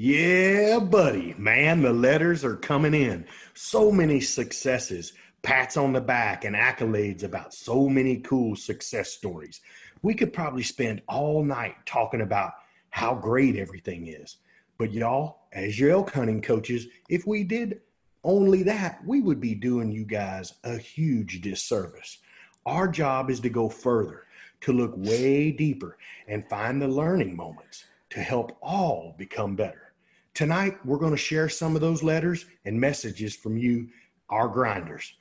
Yeah, buddy. Man, the letters are coming in. So many successes, pats on the back, and accolades about so many cool success stories. We could probably spend all night talking about how great everything is. But y'all, as your elk hunting coaches, if we did only that, we would be doing you guys a huge disservice. Our job is to go further, to look way deeper and find the learning moments to help all become better. Tonight, we're going to share some of those letters and messages from you, our grinders,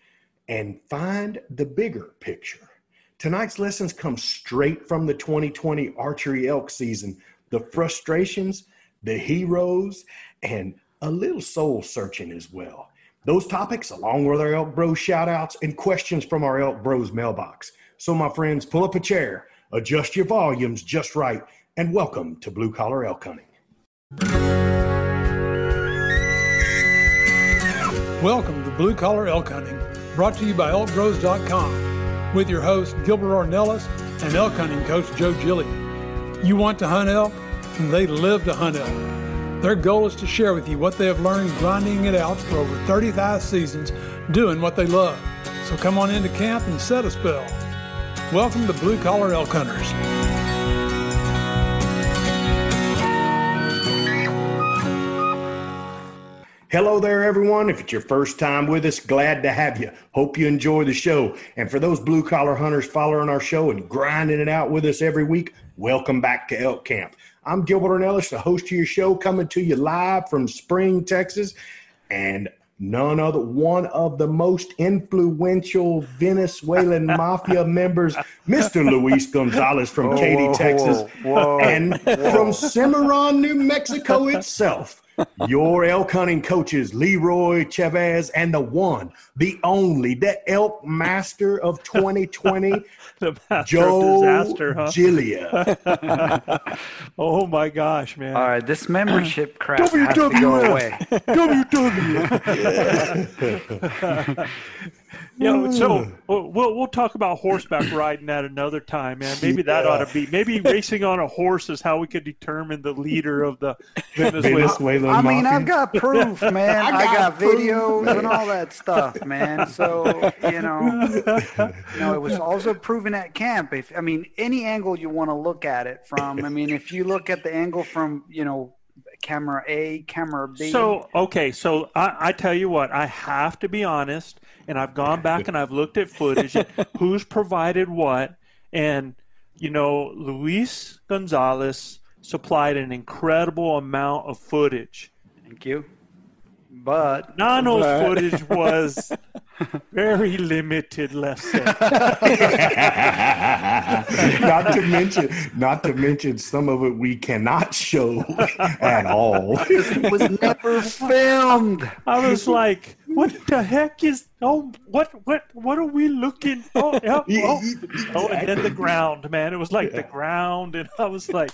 and find the bigger picture. Tonight's lessons come straight from the 2020 archery elk season, the frustrations, the heroes, and a little soul searching as well. Those topics, along with our Elk Bros shout outs and questions from our Elk Bros mailbox. So, my friends, pull up a chair, adjust your volumes just right, and welcome to Blue Collar Elk Hunting. Welcome to Blue Collar Elk Hunting, brought to you by ElkBros.com, with your host Gilbert Ornelas and elk hunting coach Joe Gilliam. You want to hunt elk, and they live to hunt elk. Their goal is to share with you what they have learned grinding it out for over 35 seasons, doing what they love. So come on into camp and set a spell. Welcome to Blue Collar Elk Hunters. Hello there, everyone. If it's your first time with us, glad to have you. Hope you enjoy the show. And for those blue collar hunters following our show and grinding it out with us every week, welcome back to Elk Camp. I'm Gilbert Ornelas, the host of your show, coming to you live from Spring, Texas. And none other one of the most influential Venezuelan mafia members, Mr. Luis Gonzalez from Whoa, Katy, whoa, Texas, whoa, and from Cimarron, New Mexico itself. Your elk hunting coaches, Leroy Chavez, and the one, the only, the elk master of 2020, The master Joe of disaster, huh? Gilliam. oh my gosh, man! All right, this membership crap has to go away. You know, so hmm. we'll we'll we'll talk about horseback riding at another time, man. Maybe that ought to be. Maybe racing on a horse is how we could determine the leader of the Venezuela. Venezuelan I mean. I've got proof, man. I got got, proof. videos and all that stuff, man. So you know, you know, it was also proven at camp. If I mean, any angle you want to look at it from. I mean, if you look at the angle from you know, camera A, camera B. So okay, so I, I tell you what, I have to be honest, and I've gone back and I've looked at footage, and who's provided what, and you know, Luis Gonzalez supplied an incredible amount of footage. thank you. But Nano's footage was very limited lesson. not to mention, not to mention, some of it we cannot show at all. It was never filmed. I was like, "What the heck is? Oh, what, what, what are we looking? Oh, yeah, oh, oh and then the ground, man. It was like the ground, and I was like,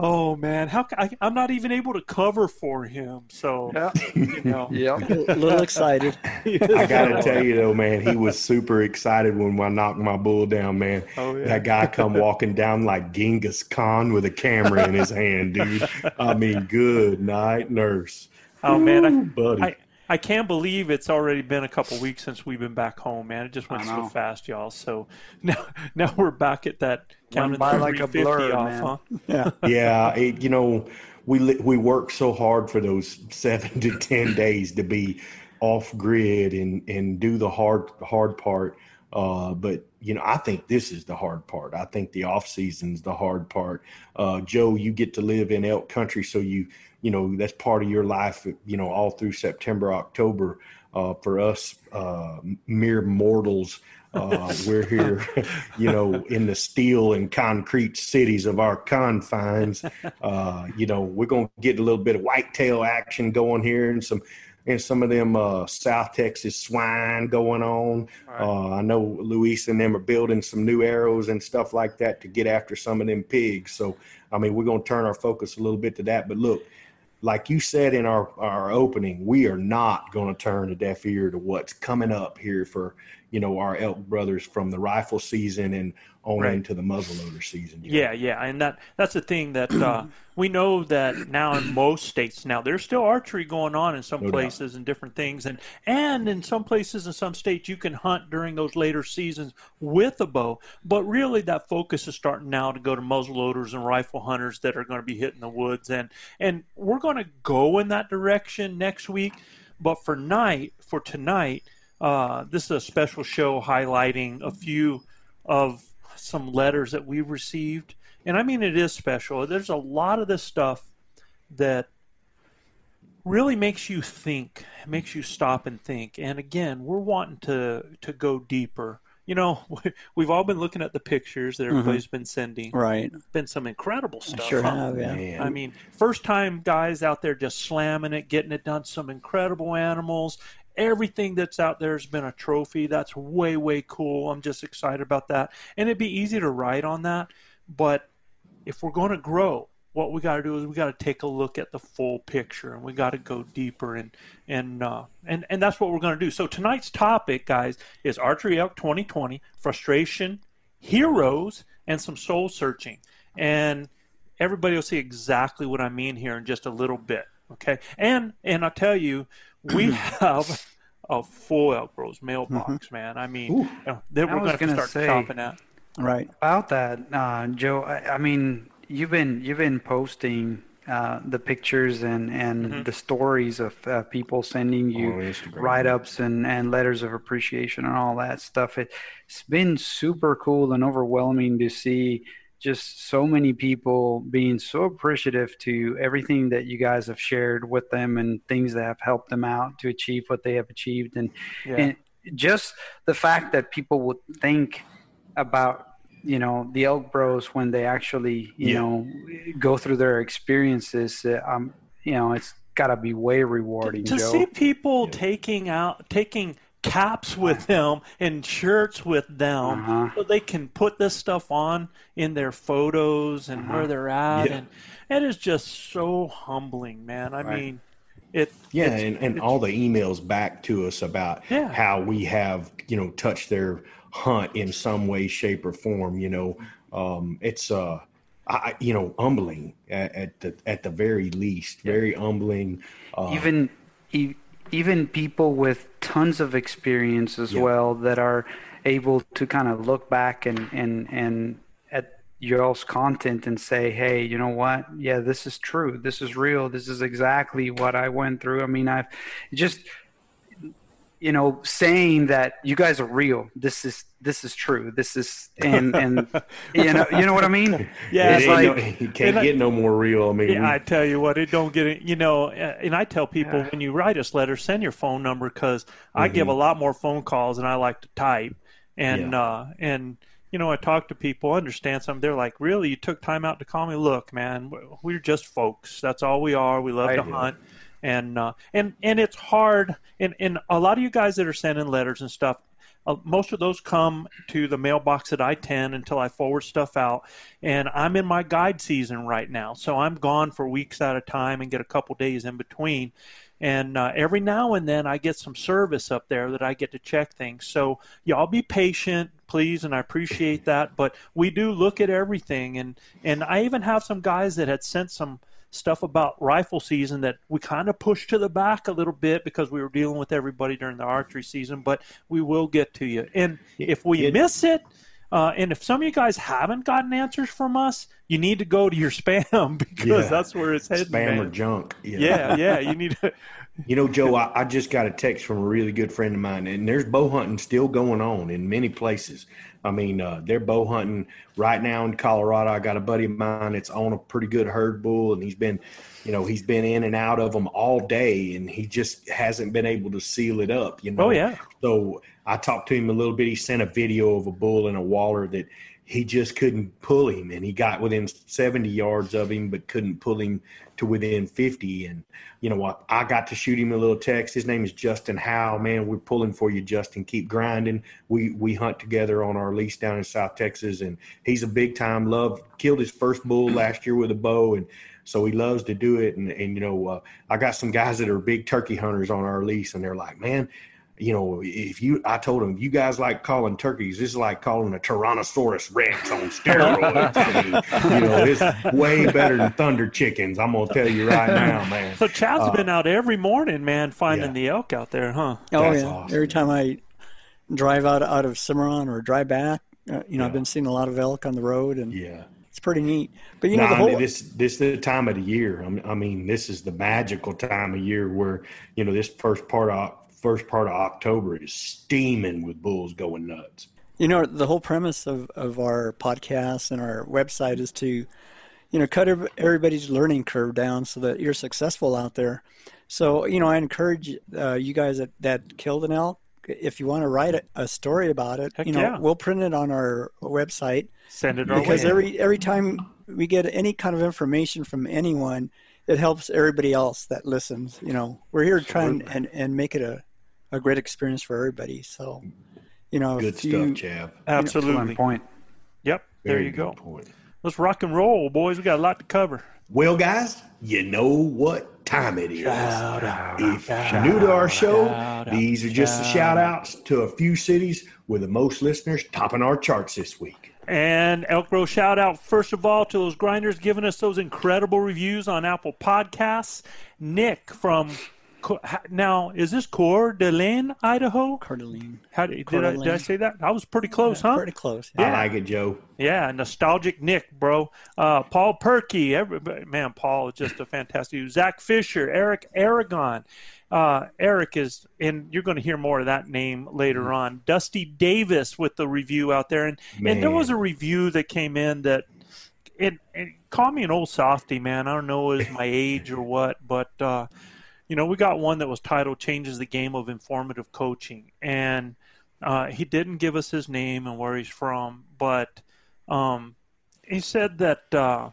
oh man, how I, I'm not even able to cover for him. So Yeah. you know, Yep. A little excited. I gotta tell you though, man, he was super excited when I knocked my bull down, man. Oh, yeah. That guy come walking down like Genghis Khan with a camera in his hand, dude. I mean, good night, nurse. Oh man, Ooh, I, buddy. I I can't believe it's already been a couple weeks since we've been back home, man. It just went so fast, y'all. So now now we're back at that counting by like a blur, off, man. huh? Yeah. yeah, it, you know, we we work so hard for those seven to ten days to be off grid and and do the hard hard part. Uh, but you know, I think this is the hard part. I think the off season's the hard part. Uh, Joe, you get to live in elk country, so you you know that's part of your life. You know, all through September, October. Uh, for us, uh, mere mortals, uh, we're here, you know, in the steel and concrete cities of our confines. Uh, you know, we're gonna get a little bit of whitetail action going here, and some, and some of them uh, South Texas swine going on. Uh, I know Luis and them are building some new arrows and stuff like that to get after some of them pigs. So, I mean, we're gonna turn our focus a little bit to that. But look, like you said in our, our opening, we are not going to turn a deaf ear to what's coming up here for, you know, our elk brothers from the rifle season and on Right. into the muzzleloader season. Yeah, yeah, and that that's the thing that uh, we know that now in most states now there's still archery going on in some No doubt. places and different things, and and in some places in some states you can hunt during those later seasons with a bow, but really that focus is starting now to go to muzzleloaders and rifle hunters that are going to be hitting the woods, and and we're going to go in that direction next week, but for night for tonight, uh, this is a special show highlighting a few of some letters that we received. And I mean, it is special. There's a lot of this stuff that really makes you think, makes you stop and think. And again, we're wanting to, to go deeper. You know, we've all been looking at the pictures that everybody's been sending. Right. Been some incredible I stuff. sure huh? have, yeah. Man. I mean, first time guys out there just slamming it, getting it done, some incredible animals. Everything that's out there has been a trophy. That's way, way cool. I'm just excited about that. And it'd be easy to write on that. But if we're going to grow, what we got to do is we got to take a look at the full picture and we got to go deeper and and uh, and and that's what we're going to do. So tonight's topic, guys, is archery elk 2020, frustration, heroes, and some soul searching. And everybody will see exactly what I mean here in just a little bit. Okay, and and I'll tell you, we have a full Elk Bros mailbox, man. I mean, you know, that I we're going to start say- shopping at. Right. About that, uh, Joe. I, I mean, you've been you've been posting uh, the pictures and and the stories of uh, people sending you On write-ups and and letters of appreciation and all that stuff. It, it's been super cool and overwhelming to see just so many people being so appreciative to everything that you guys have shared with them and things that have helped them out to achieve what they have achieved and Yeah. and just the fact that people would think about you know the elk bros when they actually you Yeah. know go through their experiences uh, um you know it's got to be way rewarding to Joe. see people taking out taking caps with them and shirts with them Uh-huh. so they can put this stuff on in their photos and Uh-huh. where they're at Yeah. and it is just so humbling man i Right. mean it Yeah, it's- and, and it's- all the emails back to us about Yeah. how we have, you know, touched their hunt in some way, shape, or form. You know, um, it's uh, I, I- you know, humbling at, at the at the very least, very humbling. Uh, even even people with tons of experience as Yeah. well that are able to kind of look back and and and at y'all's content and say hey you know what? Yeah this is true. This is real. This is exactly what i went through. I mean i've just you know, saying that you guys are real. This is this is true. This is and and you know you know what I mean. Yeah, it's like no, you can't and I- get no more real. I mean, Yeah, I tell you what, it don't get it. You know, uh, and I tell people when you write us letters, send your phone number because I give a lot more phone calls than I like to type. And uh, and you know, I talk to people, understand some. They're like, "Really, you took time out to call me? Look, man, we're just folks. That's all we are. We love I to do. hunt." And uh, and and it's hard. And and a lot of you guys that are sending letters and stuff, uh, most of those come to the mailbox at I 10 until I forward stuff out. And I'm in my guide season right now. So I'm gone for weeks at a time and get a couple days in between. And uh, every now and then I get some service up there that I get to check things. So y'all be patient, please, and I appreciate that. But we do look at everything. And, and I even have some guys that had sent some stuff about rifle season that we kind of pushed to the back a little bit because we were dealing with everybody during the archery season, but we will get to you. And if we It- miss it, uh, and if some of you guys haven't gotten answers from us, you need to go to your spam because Yeah. that's where it's heading. spam or man. junk. Yeah, yeah, you need to. You know, Joe, I, I just got a text from a really good friend of mine, and there's bow hunting still going on in many places. I mean, uh, they're bow hunting right now in Colorado. I got a buddy of mine that's on a pretty good herd bull, and he's been, you know, he's been in and out of them all day, and he just hasn't been able to seal it up. You know. Oh yeah, So I talked to him a little bit. He sent a video of a bull and a waller that he just couldn't pull him, and he got within 70 yards of him, but couldn't pull him to within 50. And you know what? I got to shoot him a little text. His name is Justin Howe. Man, we're pulling for you, Justin. Keep grinding. We we hunt together on our lease down in South Texas, and he's a big time love. Killed his first bull last year with a bow, and so he loves to do it. And and you know, uh, I got some guys that are big turkey hunters on our lease, and they're like, man. You know, if you, I told them, you guys like calling turkeys. This is like calling a Tyrannosaurus Rex on steroids. I mean, you know, it's way better than thunder chickens. I'm gonna tell you right now, man. so Chad's Uh, been out every morning, man, finding yeah. the elk out there, huh? Oh That's yeah. awesome. Every time I drive out out of Cimarron or drive back, uh, you know, I've been seeing a lot of elk on the road, and Yeah. it's pretty neat. But you know, Nah, the whole this this is the time of the year. I mean, I mean, this is the magical time of year where you know this first part of first part of October is steaming with bulls going nuts. you know the whole premise of of our podcast and our website is to, you know, cut everybody's learning curve down so that you're successful out there. So you know, I encourage uh, you guys that that killed an elk. If you want to write a, a story about it, Heck you know, yeah. we'll print it on our website. Send it our because way. every every time we get any kind of information from anyone, it helps everybody else that listens. You know, we're here to try and, and, and make it a, a great experience for everybody. So, you know, Good if you, stuff, Chav. Absolutely. Excellent point. Yep. There Very you go. point. Let's rock and roll, boys. We got a lot to cover. Well, guys, you know what time it is. if you're new to our show, these are just the shout outs to a few cities with the most listeners topping our charts this week. And Elk Bros shout out first of all to those grinders giving us those incredible reviews on Apple Podcasts. Nick from Co- ha- now is this Coeur d'Alene, Idaho? Coeur d'Alene, How did, did, I, did I say that? I was pretty close, huh? pretty close. I like it, Joe. Yeah, nostalgic Nick, bro. Uh, Paul Perky, everybody, man, Paul is just a fantastic. Zach Fisher, Eric Aragon. Uh, Eric is, and you're going to hear more of that name later on. Dusty Davis with the review out there, and and there was a review that came in that it, it call me an old softy, man. I don't know is my age or what, but uh, you know, we got one that was titled "Changes the Game of Informative Coaching," and uh, he didn't give us his name and where he's from, but um, he said that uh,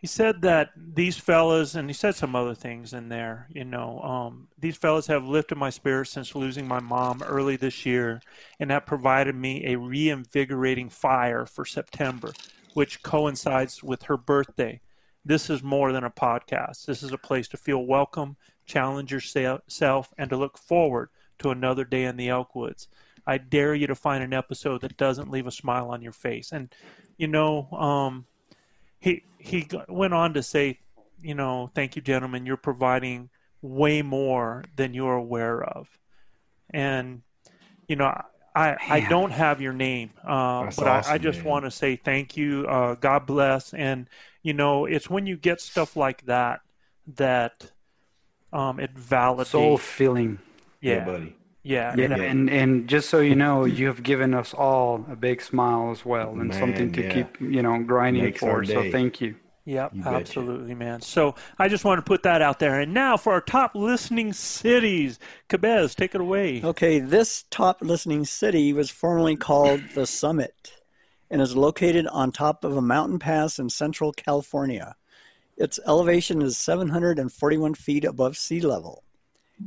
he said that these fellas, and he said some other things in there. You know, um, these fellas have lifted my spirits since losing my mom early this year, and have provided me a reinvigorating fire for September, which coincides with her birthday. This is more than a podcast. This is a place to feel welcome, challenge yourself, and to look forward to another day in the Elkwoods. I dare you to find an episode that doesn't leave a smile on your face. And you know, um, he he went on to say, you know, thank you, gentlemen. You're providing way more than you're aware of, and you know. I, I don't have your name, uh, but I, I just man. want to say thank you. Uh, God bless. And, you know, it's when you get stuff like that that um, it validates. Soul feeling. Yeah. buddy. Yeah. Yeah, and- and and just so you know, you have given us all a big smile as well, and Man, something to yeah. keep you know grinding Makes for. So thank you. Yep, You betcha. absolutely, man. So I just want to put that out there. And now for our top listening cities. Cabez, take it away. Okay, this top listening city was formerly called The Summit and is located on top of a mountain pass in central California. Its elevation is 741 feet above sea level.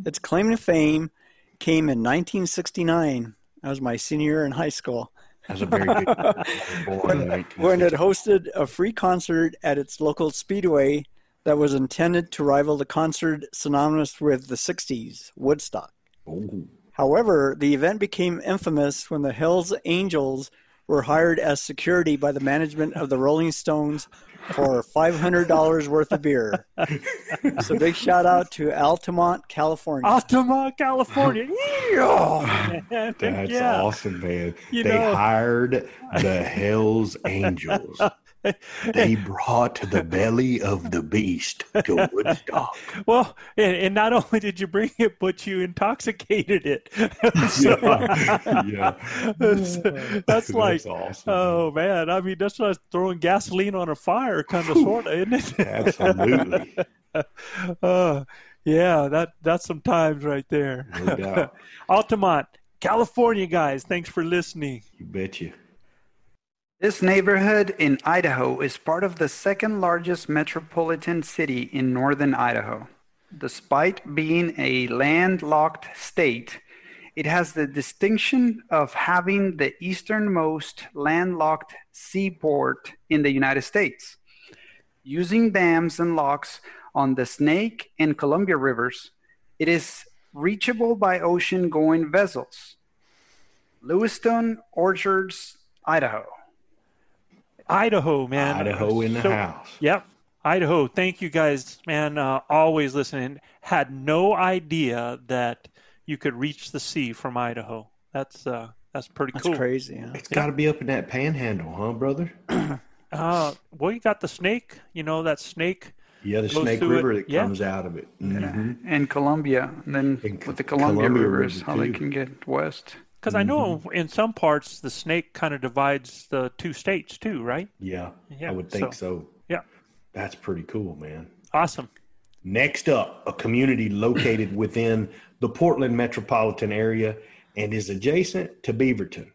Its claim to fame came in 1969. That was my senior year in high school. That's a very good. In when it hosted a free concert at its local speedway that was intended to rival the concert synonymous with the 60s, Woodstock. Ooh. However, the event became infamous when the Hells Angels were hired as security by the management of the Rolling Stones for $500 worth of beer. So big shout out to Altamont, California. Altamont, California. yeah. That's yeah. awesome, man. You they know- hired the Hells Angels. they brought the belly of the beast to Woodstock. Well, and, and not only did you bring it, but you intoxicated it. So- yeah. that's, that's like, That's awesome. oh man, I mean, that's like throwing gasoline on a fire, kind of, sort of, isn't it? Absolutely. uh, yeah, that that's some times right there. No doubt. Altamont, California, guys. Thanks for listening. You bet you. This neighborhood in Idaho is part of the second largest metropolitan city in northern Idaho. Despite being a landlocked state, it has the distinction of having the easternmost landlocked seaport in the United States. Using dams and locks on the Snake and Columbia rivers, it is reachable by ocean going vessels. Lewiston Orchards, Idaho. Idaho, man. Idaho in the So- house. Yep. Idaho. Thank you guys, man. Uh, always listening. Had no idea that you could reach the sea from Idaho. That's uh, that's pretty cool. That's cool. crazy. Huh? It's got to be up in that panhandle, huh, brother? Uh, well, you got the snake. You know that snake. Yeah, the Snake through it. River that Yeah. comes out of it. Mhm. and Columbia. And then And with the Columbia, Columbia River River, how they can get west. Because I know Mm-hmm. in some parts the snake kind of divides the two states too, right? Yeah, Yeah, I would think so. Yeah. That's pretty cool, man. Awesome. Next up, a community located within the Portland metropolitan area and is adjacent to Beaverton.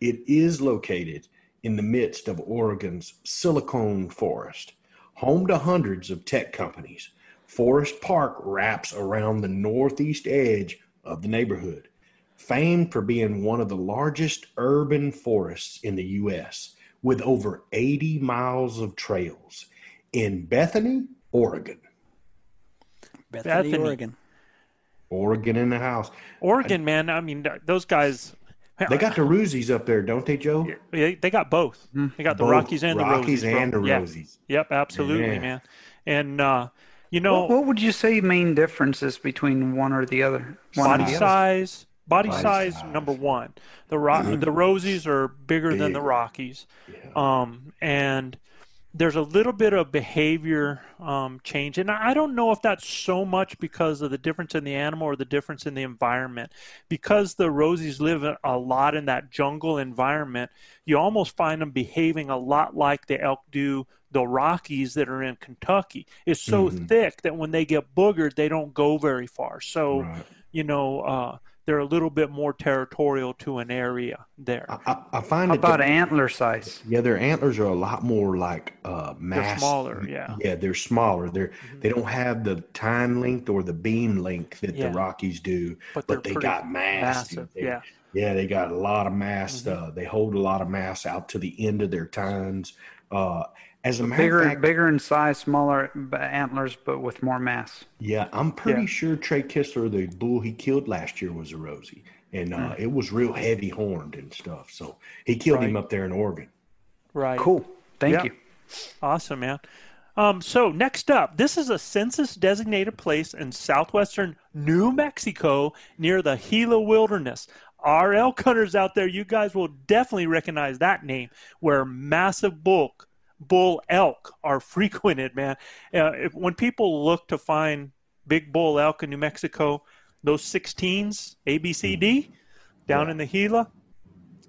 It is located in the midst of Oregon's Silicon Forest, home to hundreds of tech companies. Forest Park wraps around the northeast edge of the neighborhood, famed for being one of the largest urban forests in the U.S., with over 80 miles of trails in Bethany, Oregon. Bethany, Bethany. Oregon. Oregon in the house. Oregon, man. I mean, those guys. They got the Roosies up there, don't they, Joe? They, they got both. They got the Rockies and the Rockies Roosies. bro. and the Yeah. Roosies. Yep, absolutely, Yeah. man. And uh, you know, What, what would you say main differences between one or the other? One body or the other? size, body, Body size, size. number one. The Ro- the Roosies are bigger than the Big. Rockies, um, and there's a little bit of behavior um, change, and I don't know if that's so much because of the difference in the animal or the difference in the environment. Because the Roosies live a- lot in that jungle environment, you almost find them behaving a lot like the elk do the Rockies that are in Kentucky. It's so Mhm. thick that when they get boogered, they don't go very far. So Right. you know, uh, they're a little bit more territorial to an area there. I, I, I find How about that- antler size? yeah, their antlers are a lot more like uh, mass. smaller, yeah. Yeah, they're smaller. They're they don't have the tine length or the beam length that Yeah. the Rockies do, But but, they're they pretty got mass. massive, They- yeah. yeah, they got a lot of mass. Uh, they hold a lot of mass out to the end of their tines. Uh, as a matter Bigger, of fact, bigger in size, smaller antlers, but with more mass. Yeah, I'm pretty Yeah. sure Trey Kistler, the bull he killed last year, was a Roosie, and uh, it was real heavy horned and stuff. So he killed him up there in Oregon. Right. Cool. Thank Yeah. you. Awesome, man. Um, so next up, this is a census-designated place in southwestern New Mexico near the Gila Wilderness. Our elk hunters out there, you guys will definitely recognize that name, where massive bull, bull elk are frequented. Man, uh, if, when people look to find big bull elk in New Mexico, those 16s, A, B, C, D, down in the Gila.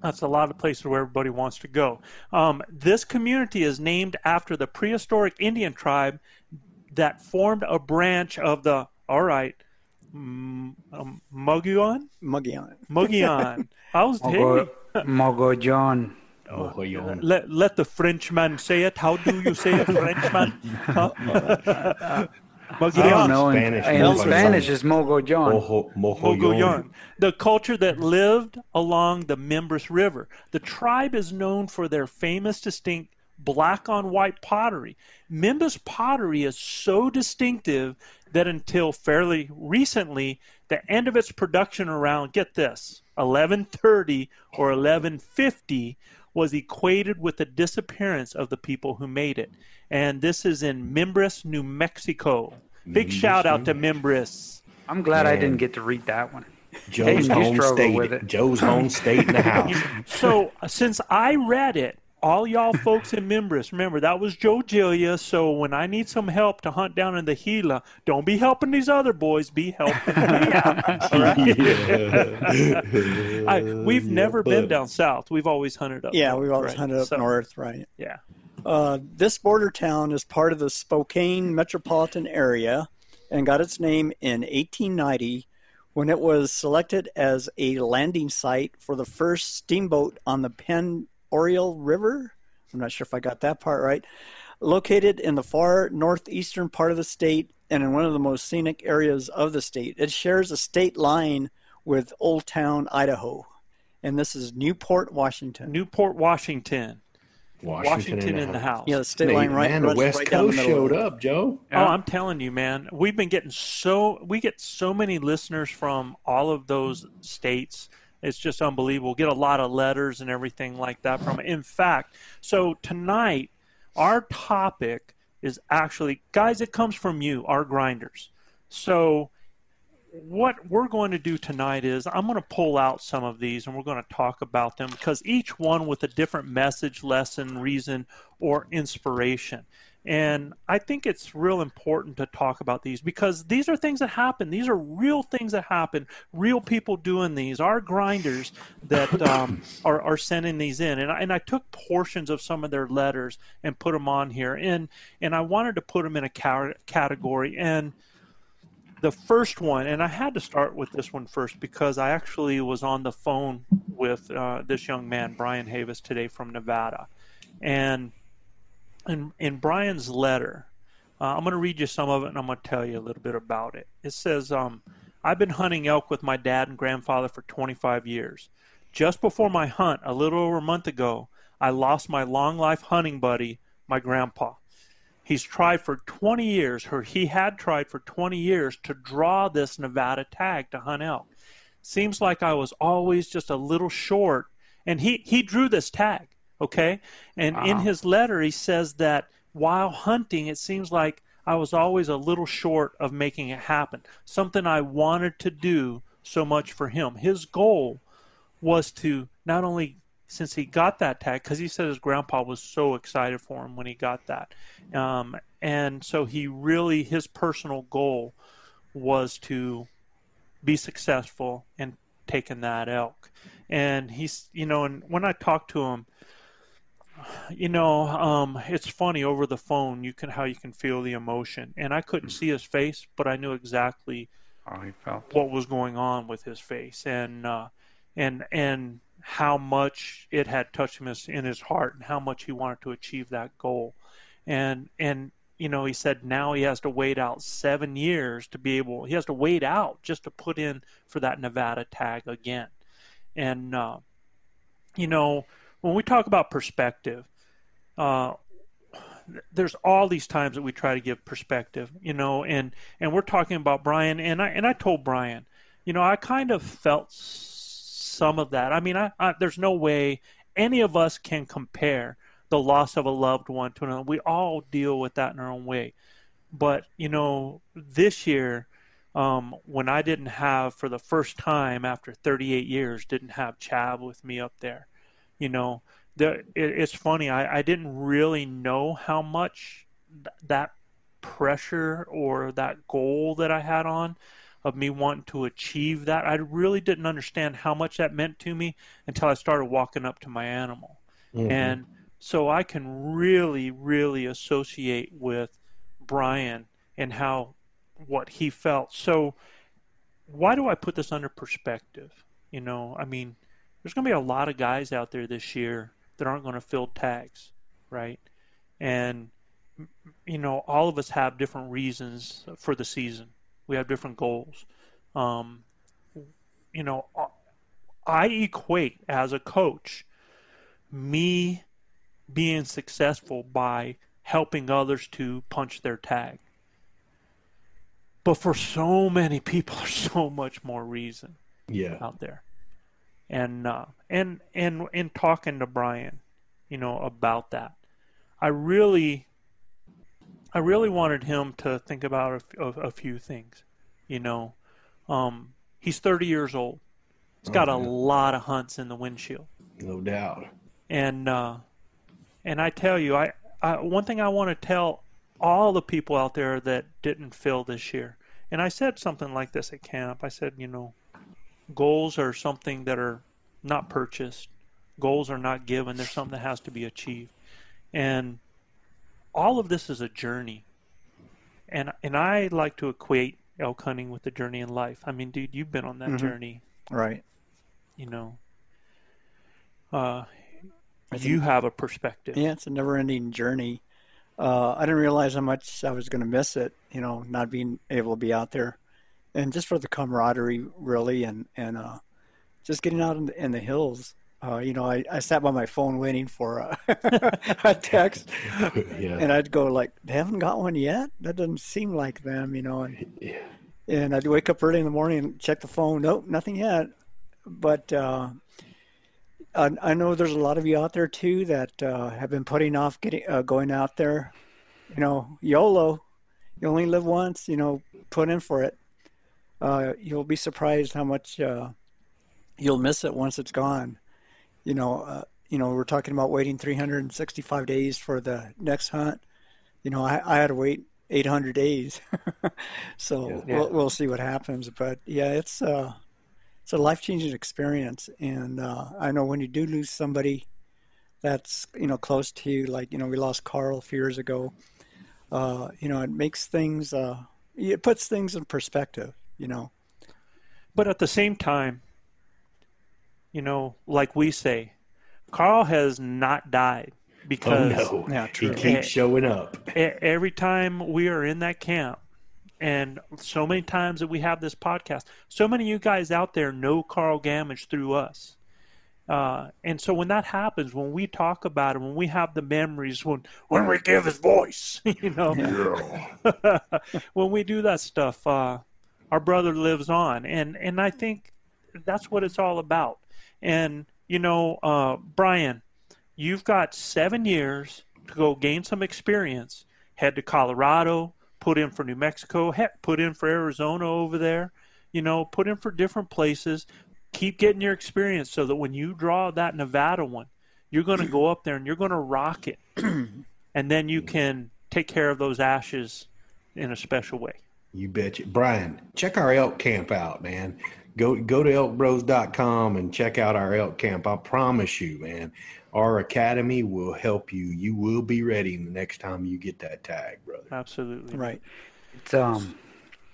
That's a lot of places where everybody wants to go. Um, this community is named after the prehistoric Indian tribe that formed a branch of the, all right, um, Mugion? Mugion. Mugion. How's Mogo, Mogo John. Oh, let, let the Frenchman say it. How do you say it, Frenchman? Huh? I don't know. In Spanish, in, in Spanish is Mogollon. Mojo, Mogollon. The culture that lived along the Mimbres River. The tribe is known for their famous, distinct black on white pottery. Mimbres pottery is so distinctive that until fairly recently, the end of its production around, get this, 1130 or 1150 was equated with the disappearance of the people who made it. And this is in Mimbres, New Mexico. Big Mimbres, shout out to Mimbres. I'm glad Man. I didn't get to read that one. Joe's home state. Joe's home state in the house. so since I read it, all y'all folks in Mimbres, remember that was Joe Gilliam. So when I need some help to hunt down in the Gila, don't be helping these other boys. Be helping me out. All right? I, we've never but, been down south. We've always hunted up. Yeah, north, we've always right? hunted up so, north, right? Yeah. Uh, this border town is part of the Spokane metropolitan area and got its name in 1890 when it was selected as a landing site for the first steamboat on the Penn Oriole River. I'm not sure if I got that part right. Located in the far northeastern part of the state and in one of the most scenic areas of the state, it shares a state line with Oldtown, Idaho. And this is Newport, Washington. Newport, Washington. Washington, Washington in, the, house. Yeah, the state line right. Man, the West right Coast showed up, Joe. Oh, I'm telling you, man, we've been getting so we get so many listeners from all of those states it's just unbelievable. Get a lot of letters and everything like that from it. In fact, so tonight, our topic is actually, guys, it comes from you, our grinders. So what we're going to do tonight is I'm going to pull out some of these and we're going to talk about them because each one with a different message, lesson, reason, or inspiration. And I think it's real important to talk about these because these are things that happen. These are real things that happen. Real people doing these. Our grinders that um, are, are sending these in. And I, and I took portions of some of their letters and put them on here. And, and I wanted to put them in a category. And the first one, and I had to start with this one first because I actually was on the phone with uh, this young man, Brian Havis, today from Nevada. And in, in Brian's letter, uh, I'm going to read you some of it and I'm going to tell you a little bit about it. It says, um, I've been hunting elk with my dad and grandfather for 25 years. Just before my hunt, a little over a month ago, I lost my long life hunting buddy, my grandpa. He's tried for 20 years, or he had tried for 20 years to draw this Nevada tag to hunt elk. Seems like I was always just a little short, and he, he drew this tag. Okay? And in his letter, he says that while hunting, it seems like I was always a little short of making it happen. Something I wanted to do so much for him. His goal was to not only since he got that tag because he said his grandpa was so excited for him when he got that um, and so he really his personal goal was to be successful in taking that elk and he's you know and when i talked to him you know, um, it's funny over the phone. You can how you can feel the emotion, and I couldn't see his face, but I knew exactly how he felt, what was going on with his face, and uh, and and how much it had touched him in his heart, and how much he wanted to achieve that goal, and and you know, he said now he has to wait out seven years to be able. He has to wait out just to put in for that Nevada tag again, and uh, you know when we talk about perspective, uh, there's all these times that we try to give perspective, you know, and and we're talking about Brian, and I and I told Brian, you know, I kind of felt some of that. I mean, I, I there's no way any of us can compare the loss of a loved one to another. We all deal with that in our own way, but you know, this year. Um, when I didn't have, for the first time after 38 years, didn't have Chab with me up there you know, the, it, it's funny. I, I didn't really know how much th- that pressure or that goal that I had on of me wanting to achieve that. I really didn't understand how much that meant to me until I started walking up to my animal. Mhm. And so I can really, really associate with Brian and how what he felt. So why do I put this under perspective? You know, I mean, there's going to be a lot of guys out there this year that aren't going to fill tags, right? And you know, all of us have different reasons for the season. We have different goals. Um, you know, I equate as a coach me being successful by helping others to punch their tag. But for so many people, there's so much more reason Yeah. out there. And uh, and and in talking to Brian, you know, about that, I really, I really wanted him to think about a, a, a few things. You know, um, he's 30 years old. He's got a lot of hunts in the windshield No doubt. and uh, and I tell you, I, I one thing I want to tell all the people out there that didn't fill this year, and I said something like this at camp. I said, you know, goals are something that are not purchased. Goals are not given. They're something that has to be achieved, and all of this is a journey. And and I like to equate elk hunting with the journey in life. I mean, dude, you've been on that Mhm. journey Right. you know uh, I you have a perspective Yeah, it's a never-ending journey. Uh, I didn't realize how much I was going to miss it. You know, not being able to be out there, and just for the camaraderie, really, and and uh, just getting out in the, in the hills. Uh, you know, I, I sat by my phone waiting for a, a text, yeah. and I'd go like, "They haven't got one yet. That doesn't seem like them." You know, and yeah. and I'd wake up early in the morning and check the phone. Nope, nothing yet. But uh, I, I know there's a lot of you out there too that uh, have been putting off getting uh, going out there. You know, YOLO. You only live once. You know, put in for it. Uh, you'll be surprised how much uh, you'll miss it once it's gone. You know, uh, you know, we're talking about waiting 365 days for the next hunt. You know, I, I had to wait 800 days. so Yeah. We'll, we'll see what happens. But yeah, it's uh, it's a life changing experience, and uh, I know when you do lose somebody that's you know close to you, like you know we lost Carl a few years ago. Uh, you know, it makes things uh, it puts things in perspective. You know, but at the same time you know like we say carl has not died Oh because no. Yeah, He keeps showing up. every time we are in that camp and so many times that we have this podcast so many of you guys out there know carl gamage through us. Uh, and so when that happens when we talk about it when we have the memories when when we give his voice you know. When we do that stuff, uh, our brother lives on, and and I think that's what it's all about. And you know, uh, Brian, you've got seven years to go gain some experience. Head to Colorado, put in for New Mexico, heck, put in for Arizona over there. You know, put in for different places. Keep getting your experience so that when you draw that Nevada one, you're going to go up there and you're going to rock it, and then you can take care of those ashes in a special way. You betcha. Brian, check our elk camp out, man. Go go to elkbros.com and check out our elk camp. I promise you, man, our academy will help you. You will be ready the next time you get that tag, brother. Absolutely. right? It's um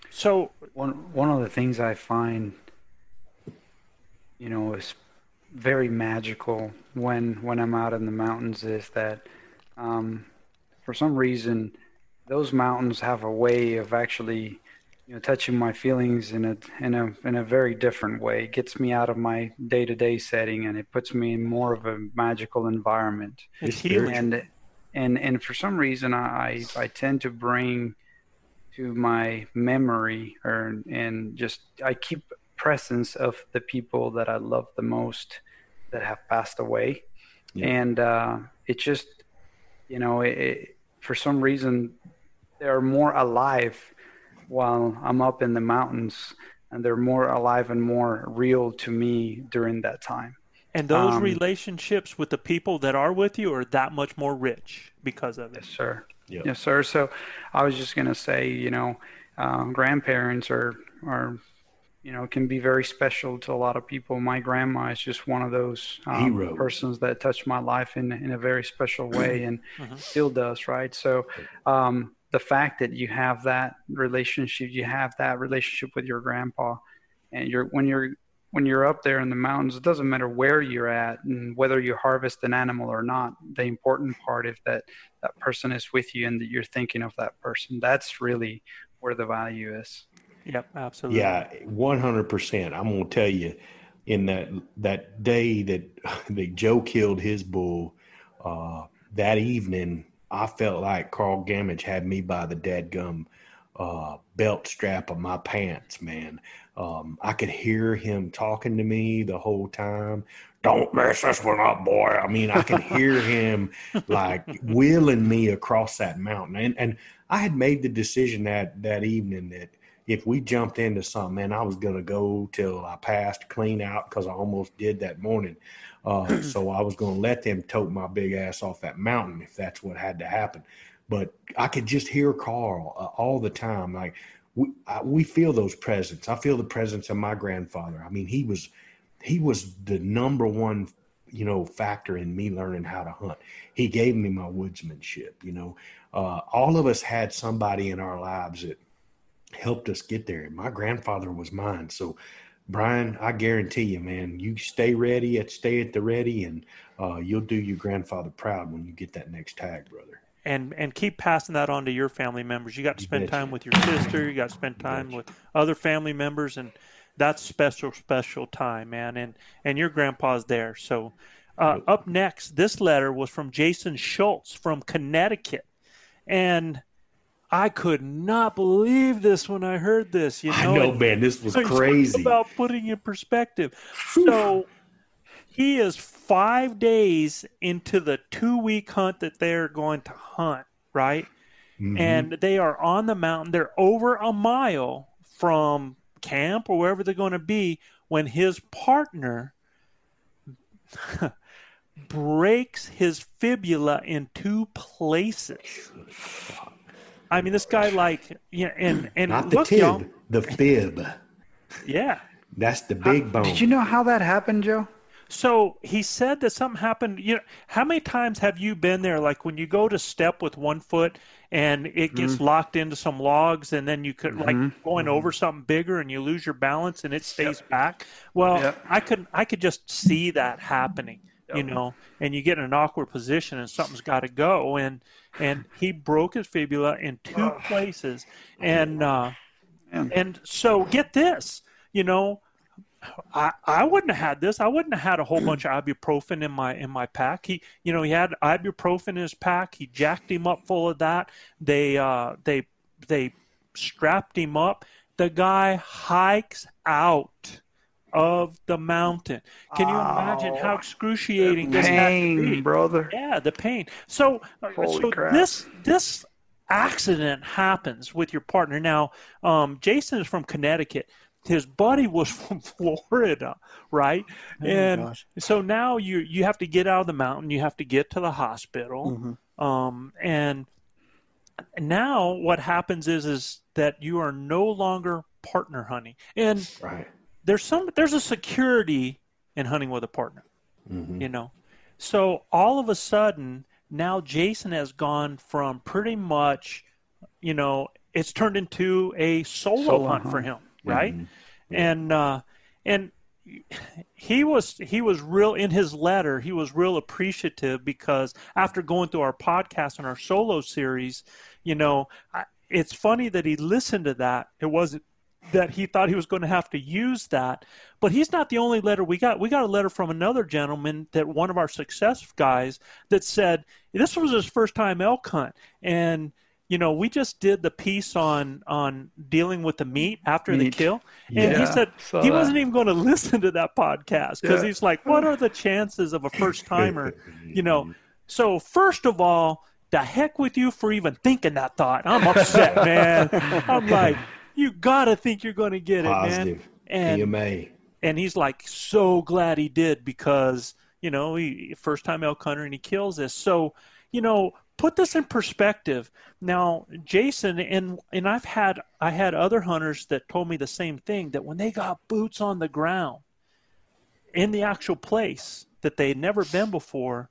So, one one of the things I find, you know, is very magical when when I'm out in the mountains is that, um, for some reason, those mountains have a way of actually, you know, touching my feelings in a in a in a very different way. It gets me out of my day to day setting and it puts me in more of a magical environment it's It's healing. and and and for some reason I I tend to bring to my memory or and just I keep presence of the people that I love the most that have passed away Yeah. and uh, it just you know it, it, for some reason they're more alive while I'm up in the mountains and they're more alive and more real to me during that time And those Um, relationships with the people that are with you are that much more rich because of it. Yes, sir. Yep. Yes, sir. So I was just going to say, you know, um, grandparents are, are you know can be very special to a lot of people. My grandma is just one of those um, persons that touched my life in in a very special way and still does. Right. So um, the fact that you have that relationship, you have that relationship with your grandpa, and you're when you're when you're up there in the mountains, it doesn't matter where you're at and whether you harvest an animal or not. The important part is that that person is with you and that you're thinking of that person. That's really where the value is. Yep, absolutely. Yeah, one hundred percent. I'm gonna tell you, in that that day that that Joe killed his bull, uh, that evening, I felt like Carl Gamage had me by the dadgum uh, belt strap of my pants, man. Um, I could hear him talking to me the whole time. Don't mess this one up, boy. I mean, I could hear him like wheeling me across that mountain. And and I had made the decision that that evening that if we jumped into something, man, I was gonna go till I passed clean out because I almost did that morning. Uh, so I was gonna let them tote my big ass off that mountain if that's what had to happen. But I could just hear Carl uh, all the time, like we I, we feel those presence. I feel the presence of my grandfather. I mean, he was he was the number one you know factor in me learning how to hunt. He gave me my woodsmanship. You know, uh, all of us had somebody in our lives that helped us get there. My grandfather was mine. So, Brian, I guarantee you, man, you stay ready at stay at the ready, and uh, you'll do your grandfather proud when you get that next tag, brother. and and keep passing that on to your family members. You got to spend time with your sister. You got to spend time with other family members, and that's special, special time, man. And and your grandpa's there. So uh, up next, this letter was from Jason Schultz from Connecticut, and I could not believe this when I heard this. You know, I know, And- man, this was crazy. about putting in perspective. So he is five days into the two week hunt that they're going to hunt, right? Mhm. And they are on the mountain. They're over a mile from camp or wherever they're going to be when his partner breaks his fibula in two places. I mean, this guy like yeah, and and Not the look, y'all, tib, the fib. yeah. That's the big bone. Did you know how that happened, Joe? So he said that something happened. You know, how many times have you been there? Like when you go to step with one foot and it gets Mm-hmm. locked into some logs, and then you could like going over something bigger and you lose your balance and it stays back. Well, Yep. I could I could just see that happening. You know, and you get in an awkward position and something's got to go. And and he broke his fibula in two places, and uh, Man. and so get this, you know, I, I wouldn't have had this. I wouldn't have had a whole bunch of ibuprofen in my in my pack. He, you know, he had ibuprofen in his pack. He jacked him up full of that. They uh, they they strapped him up. The guy hikes out of the mountain. Can you imagine how excruciating this had to? Pain, brother. Yeah, the pain. So, uh, Holy so crap. this this accident happens with your partner. Now, um, Jason is from Connecticut. His buddy was from Florida, right? and so now you you have to get out of the mountain. You have to get to the hospital. Um, and now what happens is is that you are no longer partner hunting, and right. There's some there's a security in hunting with a partner Mhm. you know? So all of a sudden now jason has gone from pretty much you know it's turned into a solo, Solo hunt, for him right? And uh and he was he was real in his letter he was real appreciative because after going through our podcast and our solo series you know I, it's funny that he listened to that. It wasn't that he thought he was going to have to use that but he's not the only letter we got. We got a letter from another gentleman that one of our success guys that said this was his first time elk hunt and you know we just did the piece on on dealing with the meat after the kill. And he said he that. wasn't even going to listen to that podcast because Yeah. he's like what are the chances of a first timer? You know so first of all the heck with you for even thinking that thought. I'm upset man. I'm like you gotta think you're going to get it man. And and he's like so glad he did because you know he first time elk hunter and he kills this. So you know put this in perspective. Now, Jason and and I've had I had other hunters that told me the same thing that when they got boots on the ground in the actual place that they had never been before,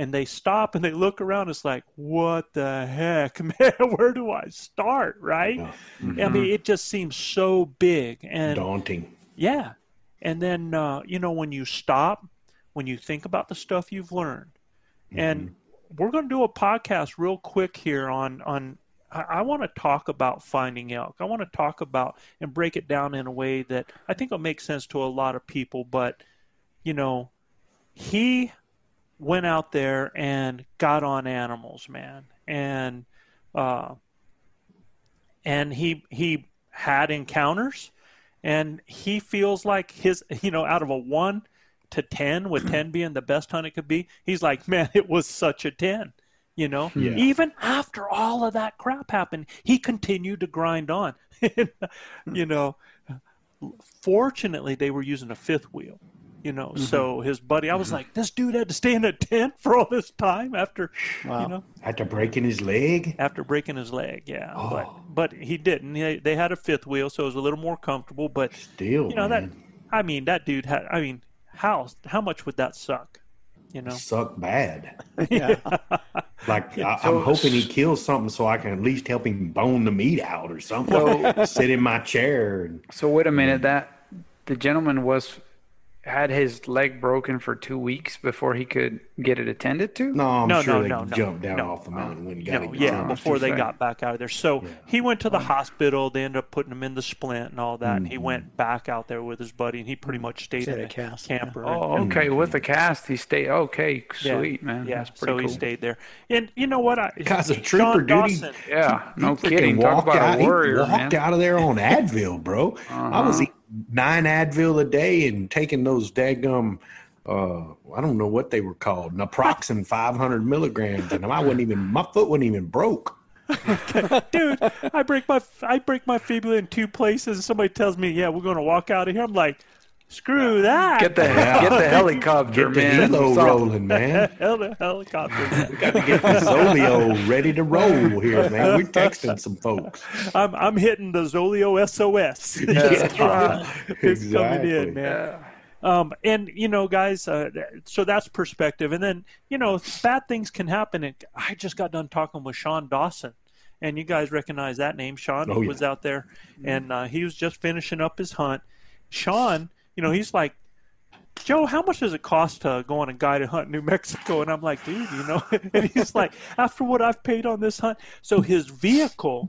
and they stop and they look around, it's like, what the heck, man? Where do I start? Right? Mm-hmm. I mean, it just seems so big and Daunting. yeah. And then, uh, you know, when you stop, when you think about the stuff you've learned, and we're going to do a podcast real quick here on, on, I, I want to talk about finding elk. I want to talk about and break it down in a way that I think will make sense to a lot of people. But, you know, he went out there and got on animals, man. And, uh, and he, he had encounters and he feels like his you know out of a 1 to 10 with 10 being the best hunt it could be he's like man it was such a 10 you know Yeah. even after all of that crap happened he continued to grind on you know fortunately they were using a fifth wheel you know mm-hmm. so his buddy i was mm-hmm. like this dude had to stay in a tent for all this time after Wow. you know After breaking his leg. after breaking his leg yeah Oh. but but he didn't they, they had a fifth wheel so it was a little more comfortable but Still, you know man. that i mean that dude had i mean how how much would that suck you know suck bad. Yeah. Like I, I'm hoping he kills something so I can at least help him bone the meat out or something. So- Sit in my chair and So wait a minute. Mm. That the gentleman was had his leg broken for two weeks before he could get it attended to. no, I'm No, sure no, they no, no, jumped down no. off the mountain when he got no, it. yeah, before they interesting. got back out of there. So he went to the hospital. They ended up putting him in the splint and all that. And he went back out there with his buddy, and he pretty much stayed Stayed in a at cast, yeah. camper. Oh, and- okay. With the cast, he stayed. Okay, yeah, sweet man. Yeah, That's pretty so cool. he stayed there. And you know what? I, Guy's a Sean trooper, dude. He- Dawson- Yeah, no He freaking kidding. Talk walked about out, a he walked man. Uh-huh. out of there on Advil, bro. I was eating nine Advil a day and taking those daggum, uh, I don't know what they were called, naproxen 500 milligrams, and I wasn't even, my foot wasn't even broke. dude, I break my I break my fibula in two places, and somebody tells me, "Yeah, we're going to walk out of here." I'm like, "Screw that!" Get the get the helicopter, Get the man. helo Something. rolling, man. hell the helicopter. Got to get the Zoleo ready to roll here, man. We're texting some folks. I'm I'm hitting the Zoleo SOS. Yeah, it's coming in, man. Um, and you know, guys, uh, so that's perspective. And then you know, bad things can happen. And I just got done talking with Sean Dawson, and you guys recognize that name. Sean Oh, yeah. was out there, and uh, he was just finishing up his hunt. Sean, you know, he's like. Joe, how much does it cost to go on a guided hunt in New Mexico? And I'm like, dude, you know, and he's like, after what I've paid on this hunt, so his vehicle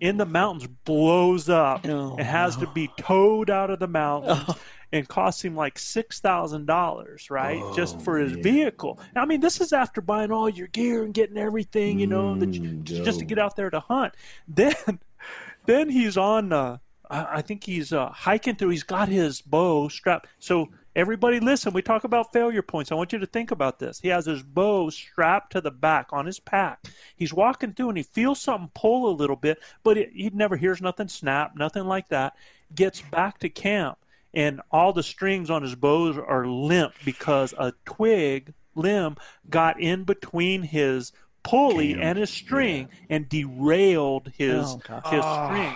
in the mountains blows up Oh, and has to be towed out of the mountains and costs him like six thousand dollars, right, just for his vehicle. I mean, this is after buying all your gear and getting everything, you know, that you, Mm, just to get out there to hunt. Then, then he's on. Uh, I I think he's uh, hiking through. He's got his bow strapped. So everybody, listen. We talk about failure points. I want you to think about this. He has his bow strapped to the back on his pack. He's walking through and he feels something pull a little bit, but it, he never hears nothing snap, nothing like that. Gets back to camp and all the strings on his bows are limp because a twig limb got in between his pulley Damn. and his string and derailed his Oh, gosh. his string.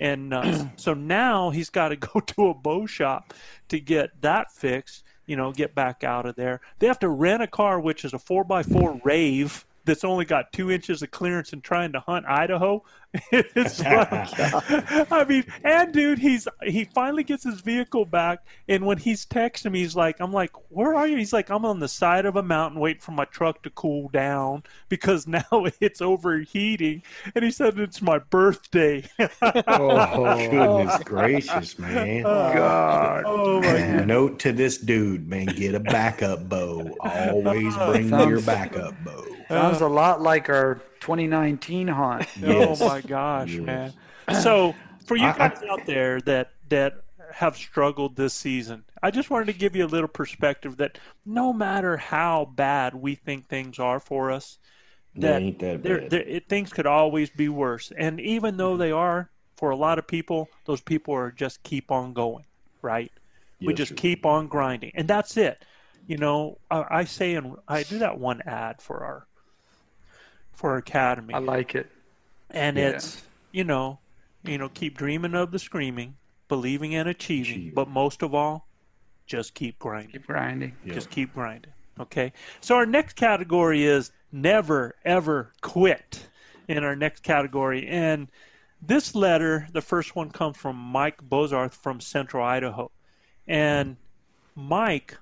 And uh, so now he's got to go to a bow shop to get that fixed. You know, get back out of there. They have to rent a car, which is a four x four rave that's only got two inches of clearance and trying to hunt Idaho. it's like, I mean, and dude, he's he finally gets his vehicle back, and when he's texting me, he's like, "I'm like, where are you?" He's like, "I'm on the side of a mountain waiting for my truck to cool down because now it's overheating." And he said, "It's my birthday." Oh, goodness gracious, man. Uh, God. Oh, oh my And note to this dude, man, get a backup bow. Always bring your backup bow. Sounds a lot like our 2019 hunt. Oh yes. Oh my gosh, Yes. man! So for you I- I- guys out there that that have struggled this season, I just wanted to give you a little perspective that no matter how bad we think things are for us, that, that bad. there- it, things could always be worse. And even though mm-hmm. they are for a lot of people, those people are just keep on going, right? we just sir. keep on grinding, and that's it. You know, I, I say, and I do that one ad for our for Academy. I like it. and Yeah. it's you know, you know, keep dreaming of the screaming, believing and achieving, Achieving. but most of all, just keep grinding. Keep grinding. Just keep grinding. Okay. So our next category is never ever quit. In our next category, and this letter, the first one comes from Mike Bozarth from Central Idaho, and Mike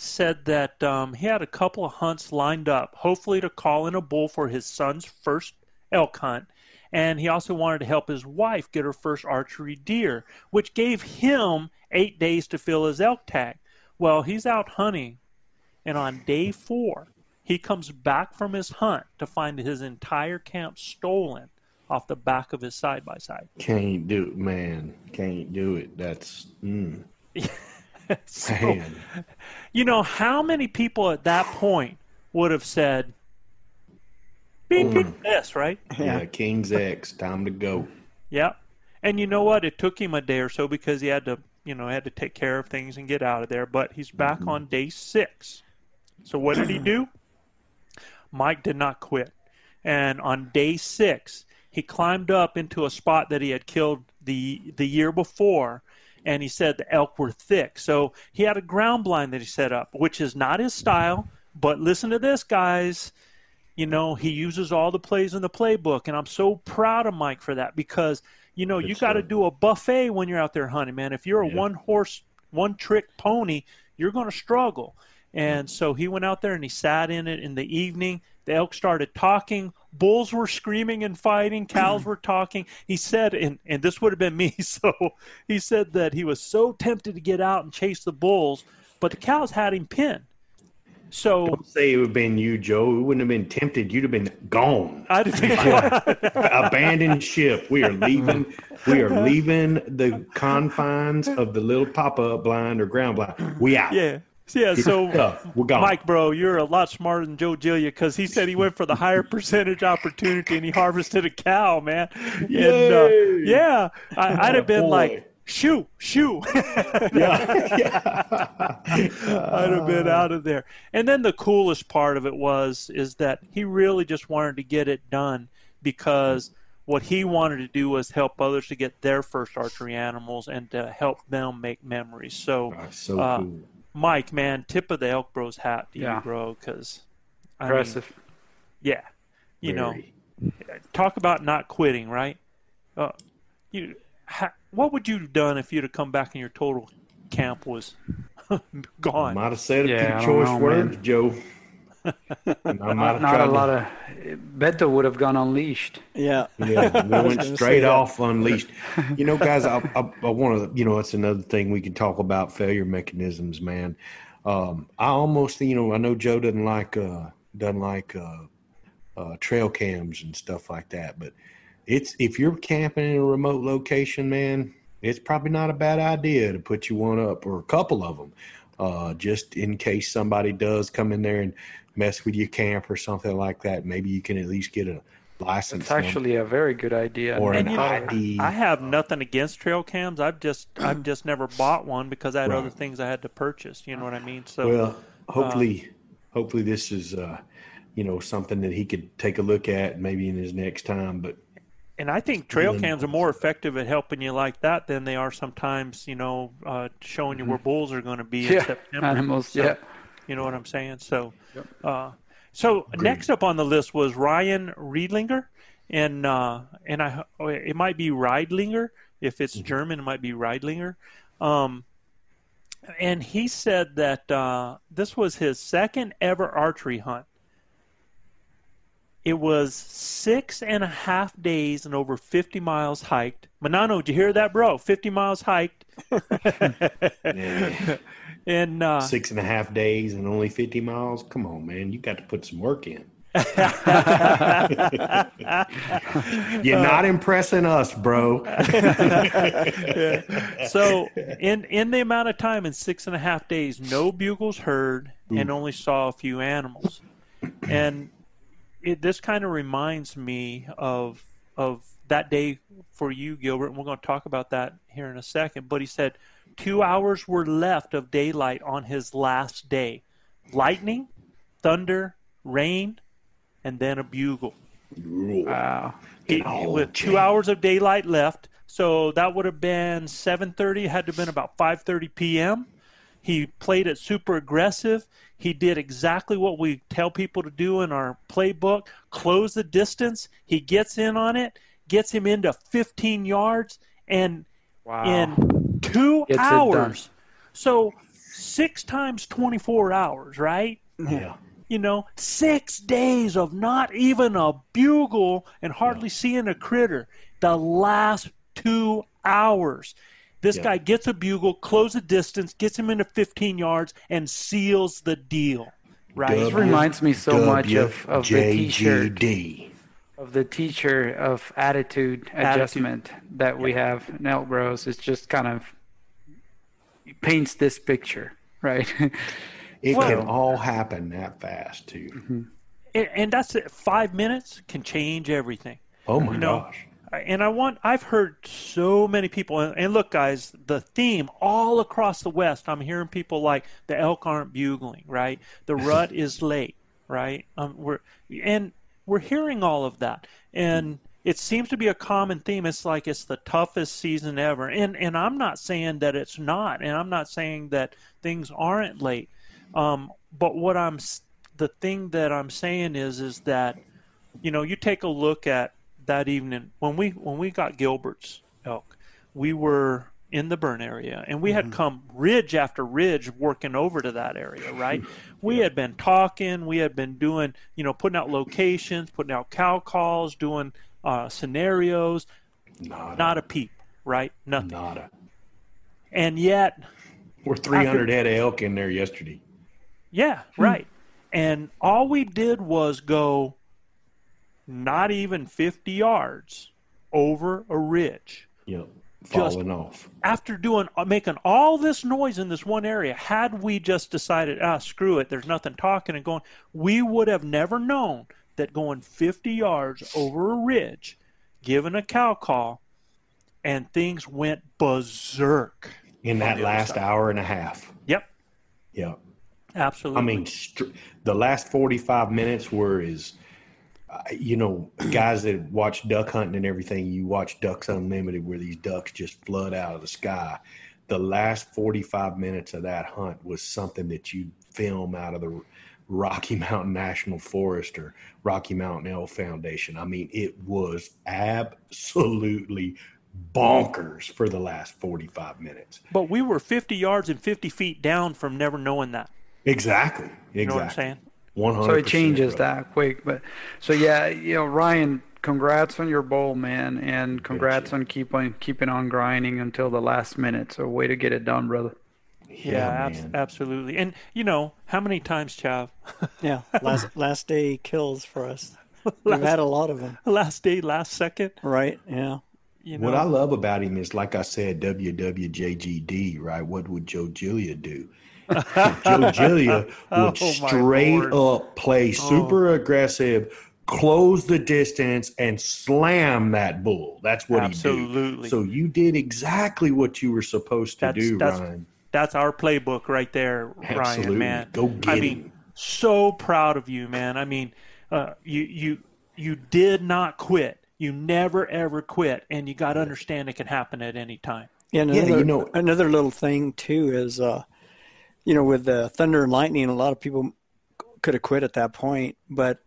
said that um, he had a couple of hunts lined up, hopefully to call in a bull for his son's first elk hunt. And he also wanted to help his wife get her first archery deer, which gave him eight days to fill his elk tag. Well, he's out hunting, and on day four, he comes back from his hunt to find his entire camp stolen off the back of his side by side. Can't do it, man. Can't do it. That's mm, man. You know, how many people at that point would have said, beep, beep, this, right? Yeah, King's X. Time to go. Yeah. And you know what? It took him a day or so because he had to, you know, had to take care of things and get out of there. But he's back Mm-hmm. on day six. So what did he do? Mike did not quit. And on day six, he climbed up into a spot that he had killed the the year before. And he said the elk were thick. So he had a ground blind that he set up, which is not his style. But listen to this, guys you know he uses all the plays in the playbook and i'm so proud of mike for that because you know you got to do a buffet when you're out there hunting man if you're a Yeah. one horse one trick pony you're going to struggle and so he went out there and he sat in it in the evening the elk started talking bulls were screaming and fighting cows were talking he said and, and this would have been me so he said that he was so tempted to get out and chase the bulls but the cows had him pinned so Don't say it would have been you, Joe. We wouldn't have been tempted. You'd have been gone. I didn't Abandoned ship. We are leaving. We are leaving the confines of the little pop-up blind or ground blind. We out. Yeah. Yeah, so Tough. We're gone. Mike, bro, you're a lot smarter than Joe Gilliam because he said he went for the higher percentage opportunity and he harvested a cow, man. And, uh, yeah, I, I'd have been Boy. like, shoo, shoo. Yeah. yeah. I'd have been out of there. And then the coolest part of it was is that he really just wanted to get it done because what he wanted to do was help others to get their first archery animals and to help them make memories. So, Oh, so uh, cool. Mike, man, tip of the Elk Bros hat to Yeah. you, bro, because Impressive. yeah, you know, talk about not quitting, right? Uh, you, ha, what would you have done if you'd have come back and your total camp was gone? Might have said a Yeah, few choice know, words, man. Joe. And Not, not a lot of. Beto would have gone unleashed. Yeah. Yeah, we went straight off unleashed. You know, guys, I, I, I want to, you know, it's another thing we can talk about failure mechanisms, man. Um, I almost, you know, I know Joe doesn't like, uh, doesn't like, uh, uh, trail cams and stuff like that, but it's, if you're camping in a remote location, man, it's probably not a bad idea to put you one up or a couple of them, uh, just in case somebody does come in there and mess with your camp or something like that. Maybe you can at least get a license. It's actually a very good idea. Or And an you know, ID. I have nothing against trail cams. I've just I've just never bought one because I had Right. other things I had to purchase. You know what I mean? So Well, hopefully, hopefully this is, uh, you know, something that he could take a look at maybe in his next time. But and I think trail cams are more effective at helping you like that than they are sometimes. You know, uh, showing you where bulls are going to be in Mm-hmm. yeah, September. animals. So, yeah. You know what I'm saying? So, uh, so next up on the list was Ryan Riedlinger, and uh, and I it might be Riedlinger if it's German. It might be Riedlinger. Um, and he said that uh, this was his second ever archery hunt. It was six and a half days and over 50 miles hiked. Manano, did you hear that, bro? 50 miles hiked. man, and uh, six and a half days and only 50 miles. Come on, man. You got to put some work in. You're not impressing us, bro. so in in the amount of time in six and a half days, no bugles heard and only saw a few animals, and it, this kind of reminds me of of that day for you, Gilbert. And we're going to talk about that here in a second. But he said two hours were left of daylight on his last day. Lightning, thunder, rain, and then a bugle. Wow. He, Oh, with two Jay. hours of daylight left, so that would have been 7:30. Had to have been about 5:30 p.m. He played it super aggressive. He did exactly what we tell people to do in our playbook: close the distance. He gets in on it, gets him into 15 yards, and Wow. in two Gets it done. hours. So six times 24 hours, right? Yeah. you know, six days of not even a bugle and hardly seeing a critter. The last two hours. This Yeah. guy gets a bugle, close the distance, gets him into 15 yards, and seals the deal. Right? This reminds me so much of, of the T-shirt WJGD. Of the teacher of attitude adjustment that we have in Elk Bros. It's just kind of paints this picture, right? It Well- can all happen that fast too. And, and that's it. Five minutes can change everything. Oh my You know, gosh. and I want I've heard so many people and, and look guys the theme all across the west I'm hearing people like the elk aren't bugling right the rut is late right um, we're and we're hearing all of that and it seems to be a common theme. It's like it's the toughest season ever. And and I'm not saying that it's not and I'm not saying that things aren't late. Um, but what I'm the thing that I'm saying is is that you know, you take a look at that evening. When we when we got Gilbert's elk, we were in the burn area and we had come ridge after ridge working over to that area, right? We had been talking, we had been doing, you know, putting out locations, putting out cow calls, doing uh, scenarios, Nada. not a peep, right? Nothing. Nada. And yet, We're 300 head of elk in there yesterday. Yeah, right. And all we did was go not even 50 yards over a ridge. Yep. Falling off. After doing uh, making all this noise in this one area, had we just decided, ah, screw it, there's nothing talking and going, we would have never known that going 50 yards over a ridge, given a cow call, and things went berserk. In that last side. hour and a half. Yep, Yep. absolutely. I mean, str- the last 45 minutes were is, uh, you know, guys that watch duck hunting and everything, you watch Ducks Unlimited where these ducks just flood out of the sky. The last 45 minutes of that hunt was something that you film out of the Rocky Mountain National Forest or Rocky Mountain Elk Foundation. I mean, it was absolutely bonkers for the last 45 minutes. but we were 50 yards and 50 feet down from never knowing that. Exactly. Exactly. You know what I'm saying? 100 so it changes that quick. But so yeah, you know, Ryan, congrats on your bowl, man, and congrats on keeping keeping on grinding until the last minute. So way to get it done, brother. Yeah, abs- man. absolutely. And you know, how many times, Chav? Yeah, last last day kills for us. We've had a lot of them, last day, last second. right? Yeah, You know, What I love about him is, like I said, WWJGD, right? What would Joe Gilliam do? Joe Gilliam Oh, would my straight up play super aggressive, close the distance, and slam that bull. That's what he Absolutely. did. So you did exactly what you were supposed to That's- do, that's- Ryan. that's our playbook right there, Absolutely. Ryan. Man, Go get I mean, so proud of you, man. I mean, uh, you you you did not quit. You never ever quit, and you got to understand it can happen at any time. yeah. and Yeah, Another, you know- another little thing too is, uh, you know, with the thunder and lightning, a lot of people could have quit at that point, but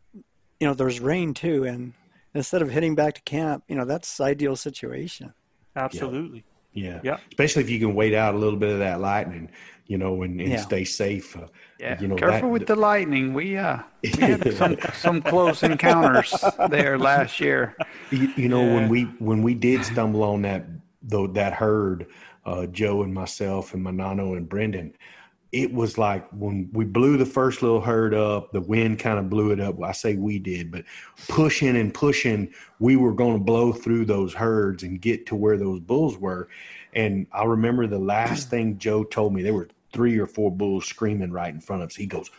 you know, there's rain too, and instead of heading back to camp, you know, that's the ideal situation. Absolutely. Yeah. Yeah. Especially if you can wait out a little bit of that lightning, you know, and, and Yeah. stay safe. Uh, Yeah, you know, careful that- with the lightning. We uh, we had some some close encounters there last year. You, you know, when we when we did stumble on that though that herd, uh, Joe and myself and Manano and Brendan, it was like when we blew the first little herd up, the wind kind of blew it up. I say we did, but pushing and pushing, we were going to blow through those herds and get to where those bulls were. And I remember the last thing Joe told me, there were three or four bulls screaming right in front of us. He goes,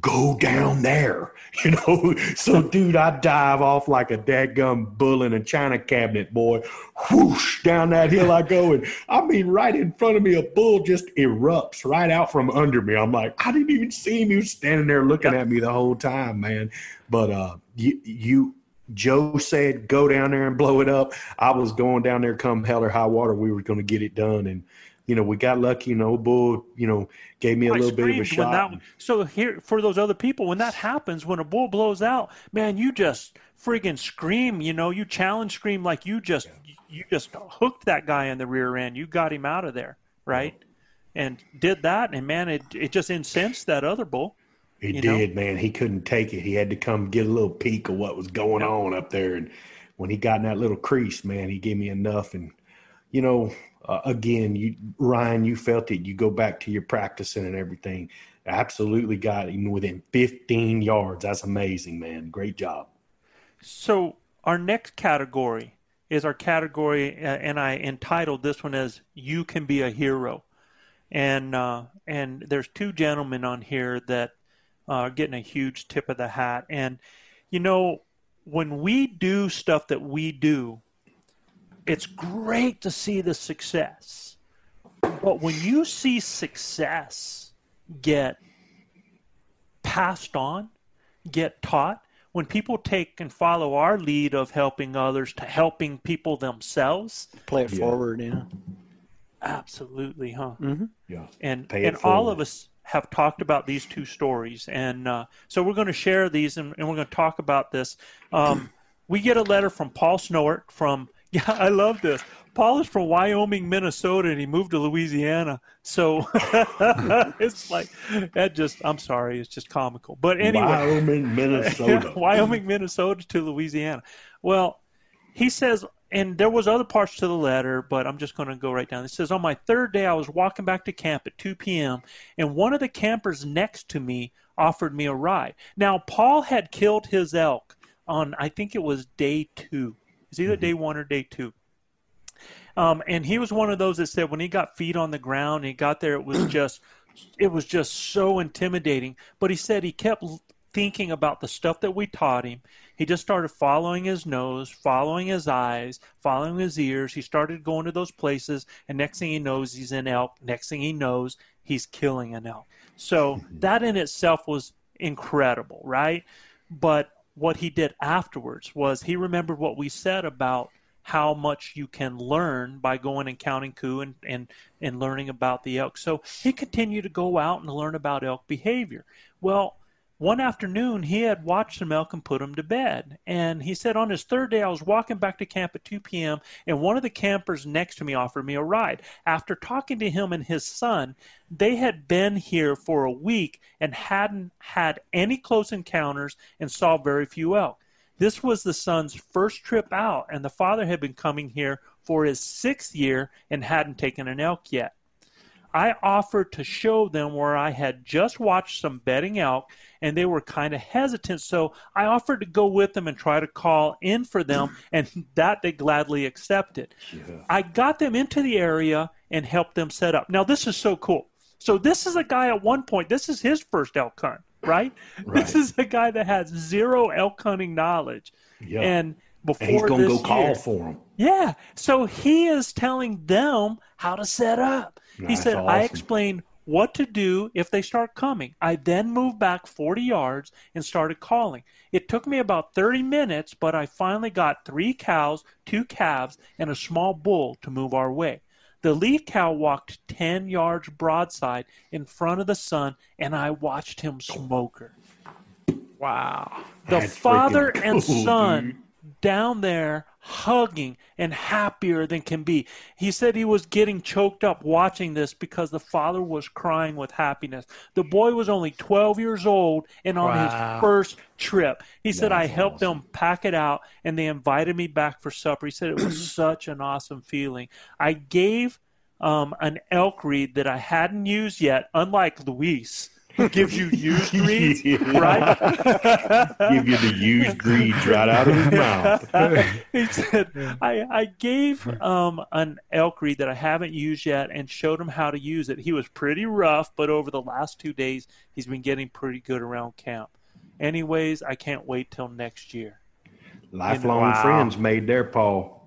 go down there, you know. So, dude, I dive off like a dadgum bull in a china cabinet, boy. Whoosh, down that hill I go. And I mean, right in front of me, a bull just erupts right out from under me. I'm like, I didn't even see him. He was standing there looking at me the whole time, man. But uh, you, you, Joe said, go down there and blow it up. I was going down there come hell or high water. We were going to get it done. And, you know, we got lucky. You know, bull, you know, gave me a I little bit of a shot. that- so here for those other people, when that happens, when a bull blows out, man, you just friggin' scream. You know, you challenge scream like you just you just hooked that guy in the rear end. You got him out of there, right? And did that, and man, it it just incensed that other bull. He you know? did, man. He couldn't take it. He had to come get a little peek of what was going on up there. And when he got in that little crease, man, he gave me enough. And you know, uh, again, you Ryan, you felt it. You go back to your practicing and everything. Absolutely got him within 15 yards. That's amazing, man. Great job. So our next category is our category, uh, and I entitled this one as "You Can Be a Hero," and uh, and there's two gentlemen on here that are getting a huge tip of the hat, and you know when we do stuff that we do, it's great to see the success, but when you see success get passed on, get taught, when people take and follow our lead of helping others to helping people themselves, Play it Yeah. forward, yeah. absolutely, huh? Yeah. And Pay it and all of us have talked about these two stories, and uh, so we're going to share these, and, and we're going to talk about this. Um, we get a letter from Paul Snowart from yeah, I love this. Paul is from Wyoming, Minnesota, and he moved to Louisiana. So it's like that. Just I'm sorry, it's just comical. But anyway, Wyoming, Minnesota. Wyoming, Minnesota to Louisiana. Well, he says, and there was other parts to the letter, but I'm just going to go right down. It says, on my third day, I was walking back to camp at 2 p.m., and one of the campers next to me offered me a ride. Now, Paul had killed his elk on, I think it was day two. It's either day one or day two. Um, and he was one of those that said when he got feet on the ground he got there, it was just, it was just so intimidating. But he said he kept thinking about the stuff that we taught him. He just started following his nose, following his eyes, following his ears. He started going to those places, and next thing he knows, he's in elk. Next thing he knows, he's killing an elk. So that in itself was incredible, right? But what he did afterwards was he remembered what we said about how much you can learn by going and counting coup and, and, and learning about the elk. So he continued to go out and learn about elk behavior. Well, one afternoon he had watched some elk and put them to bed. And he said on his third day, I was walking back to camp at 2 p.m., and one of the campers next to me offered me a ride. After talking to him and his son, they had been here for a week and hadn't had any close encounters and saw very few elk. This was the son's first trip out, and the father had been coming here for his sixth year and hadn't taken an elk yet. I offered to show them where I had just watched some bedding elk, and they were kind of hesitant. So I offered to go with them and try to call in for them, and that they gladly accepted. I got them into the area and helped them set up. Now, this is so cool. So, this is a guy at one point, this is his first elk hunt, right? right. This is a guy that has zero elk hunting knowledge. Yeah. And before And he's going to go call year- for him. yeah. So he is telling them how to set up. He said, I awesome. explained what to do if they start coming. I then moved back 40 yards and started calling. It took me about 30 minutes, but I finally got three cows, two calves, and a small bull to move our way. The lead cow walked 10 yards broadside in front of the sun, and I watched him smoke her. Wow. The That's father freaking and cool, son down there hugging and happier than can be. He said he was getting choked up watching this because the father was crying with happiness. The boy was only 12 years old and on Wow. his first trip. He said, I helped awesome. them pack it out and they invited me back for supper. He said it was such an awesome feeling. I gave um, an elk reed that I hadn't used yet, unlike Luis. Gives you used reeds, right? Give you the used reeds right out of his mouth. he said, I, I gave um, an elk reed that I haven't used yet and showed him how to use it. He was pretty rough, but over the last two days, he's been getting pretty good around camp. Anyways, I can't wait till next year. Lifelong Wow. friends made their Paul.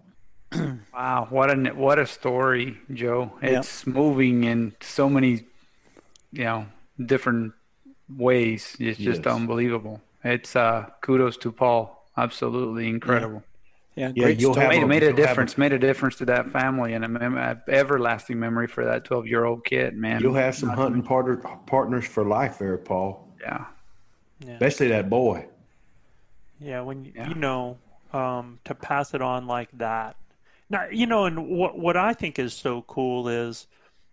Wow, what a what a story, Joe. It's moving in so many, you know, different ways. It's just Yes. unbelievable. It's uh, kudos to Paul. Absolutely incredible. Yeah, Yeah, great you'll story. have Made, a- made a you'll have difference. Made a difference to that family and a mem- a everlasting memory for that twelve year old kid. Man, You'll have some hunting partner, partners for life there, Paul. yeah. Especially that boy. Yeah, when you, Yeah. you know um, to pass it on like that. Now, you know, and what what I think is so cool is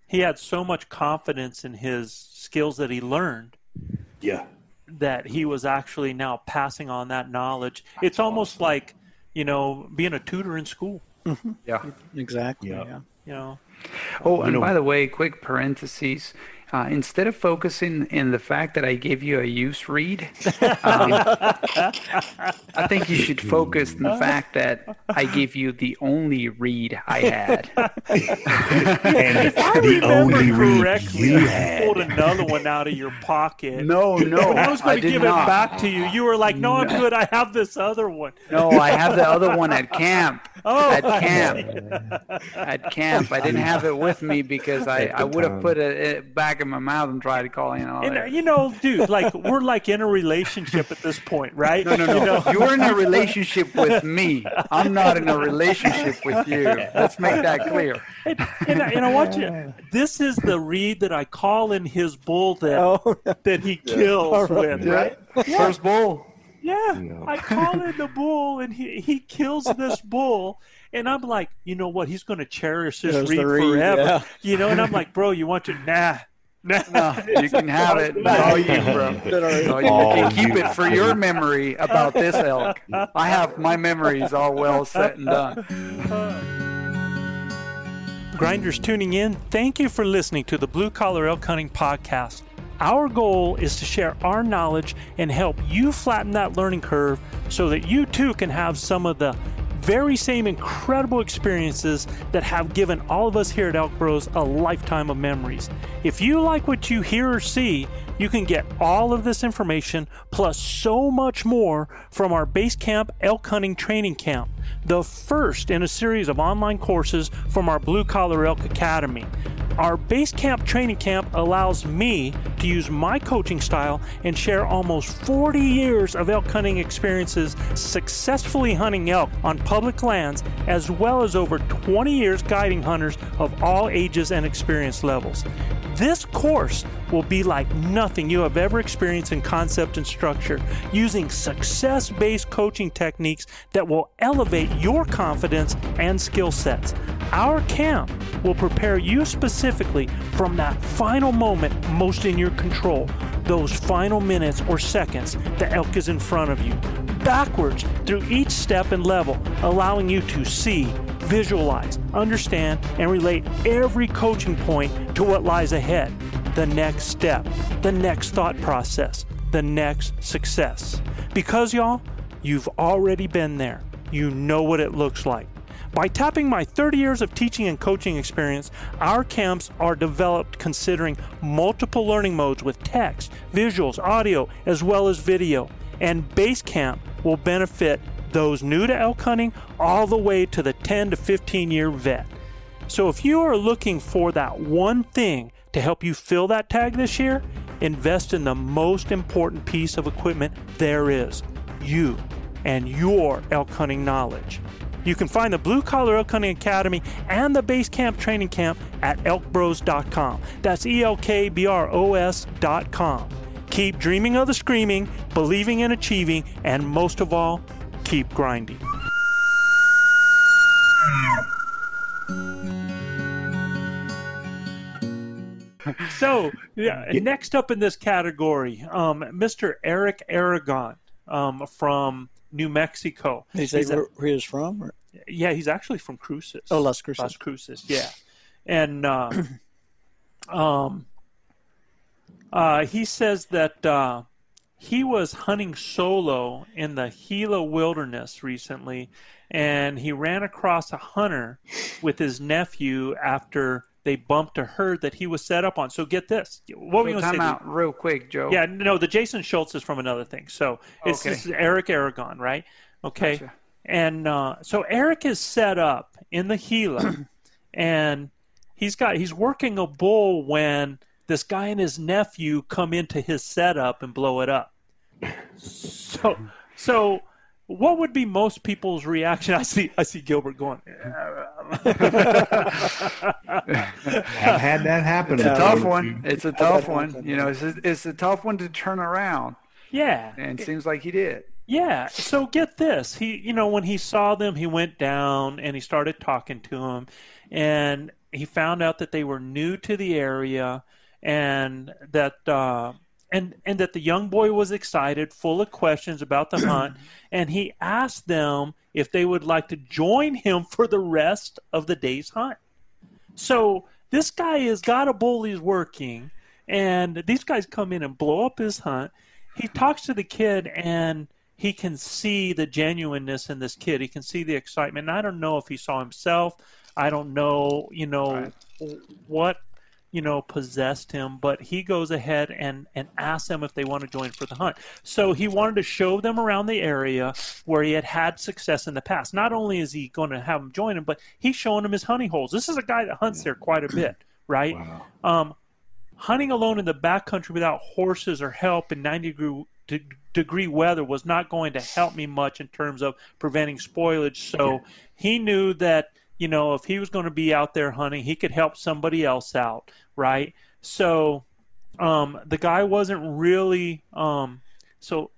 he had so much confidence in his skills that he learned Yeah. that he was actually now passing on that knowledge. It's almost like you know being a tutor in school. Mm-hmm. Yeah. Exactly. Yeah. Yeah. You know, Oh, and know- by the way, quick parentheses. Uh, instead of focusing in the fact that I gave you a use reed, um, I think you should focus in the fact that I gave you the only reed I had. And if I the remember only reed correctly, you you had. pulled another one out of your pocket. No, no, When I was going to give not. it back to you, you were like, "No, I'm good. I have this other one." No, I have the other one at camp. Oh, at camp. at camp. I didn't have it with me because I, I would have put it, it back in my mouth and try to call in all And you know, dude, like we're like in a relationship at this point, right? No, no, no. You know? You're in a relationship with me. I'm not in a relationship with you. Let's make that clear. And, and, I, and I want you. This is the reed that I call in his bull that Oh, that he kills with, right? First bull. Yeah, No. I call in the bull, and he he kills this bull, and I'm like, you know what? He's going to cherish this There's reed reed, forever, yeah. you know. And I'm like, bro, you want to nah. Nah, No, you can have it. No, you, bro. No, you Oh, can keep it for your memory about this elk. I have my memories all well set and done. Grinders tuning in, thank you for listening to the Blue Collar Elk Hunting Podcast. Our goal is to share our knowledge and help you flatten that learning curve so that you too can have some of the very same incredible experiences that have given all of us here at Elk Bros a lifetime of memories. If you like what you hear or see, you can get all of this information plus so much more from our Base Camp Elk Hunting Training Camp, the first in a series of online courses from our Blue Collar Elk Academy. Our base camp training camp allows me to use my coaching style and share almost 40 years of elk hunting experiences successfully hunting elk on public lands, as well as over 20 years guiding hunters of all ages and experience levels. This course will be like nothing you have ever experienced in concept and structure, using success based coaching techniques that will elevate your confidence and skill sets. Our camp will prepare you specifically from that final moment most in your control, those final minutes or seconds the elk is in front of you, backwards through each step and level, allowing you to see, visualize, understand, and relate every coaching point to what lies ahead the next step, the next thought process, the next success. Because, y'all, you've already been there. You know what it looks like. By tapping my 30 years of teaching and coaching experience, our camps are developed considering multiple learning modes with text, visuals, audio, as well as video. And Base Camp will benefit those new to elk hunting all the way to the 10 to 15 year vet. So if you are looking for that one thing to help you fill that tag this year, invest in the most important piece of equipment there is you and your elk hunting knowledge. You can find the Blue Collar Elk Hunting Academy and the Base Camp Training Camp at elkbros.com. That's E L K B R O S.com. Keep dreaming of the screaming, believing in achieving, and most of all, keep grinding. So, yeah, next up in this category, um, Mr. Eric Aragon um, from New Mexico. He say where, where he was from? Or? yeah, he's actually from Cruces. Oh, Las Cruces. Las Cruces, yeah. And uh, um, Uh, he says that uh, he was hunting solo in the Gila wilderness recently, and he ran across a hunter with his nephew after they bumped a herd that he was set up on. So get this. What were you So going to time say? out real quick, Joe. Yeah, no, the Jason Schultz is from another thing. So it's Okay. Eric Aragon, right? Okay. Gotcha. And uh, so Eric is set up in the Gila, and he's got he's working a bull when this guy and his nephew come into his setup and blow it up. So, so what would be most people's reaction? I see I see Gilbert going. I've had that happen. It's a tough too. one. It's a tough one. You know, it's a, it's a tough one to turn around, Yeah, and it seems like he did. Yeah. So get this. He, you know, when he saw them, he went down and he started talking to them, and he found out that they were new to the area, and that uh, and and that the young boy was excited, full of questions about the hunt, and he asked them if they would like to join him for the rest of the day's hunt. So this guy has got a bull he's working, and these guys come in and blow up his hunt. He talks to the kid, and he can see the genuineness in this kid. He can see the excitement. And I don't know if he saw himself. I don't know, you know, what you know possessed him but he goes ahead and and asks them if they want to join for the hunt. So he wanted to show them around the area where he had had success in the past. Not only is he going to have them join him but he's showing them his honey holes. This is a guy that hunts there quite a bit right? Wow. um, hunting alone in the backcountry without horses or help in 90 degree, de- degree weather was not going to help me much in terms of preventing spoilage. So he knew that, you know, if he was going to be out there hunting, he could help somebody else out, right? So um, the guy wasn't really, um, so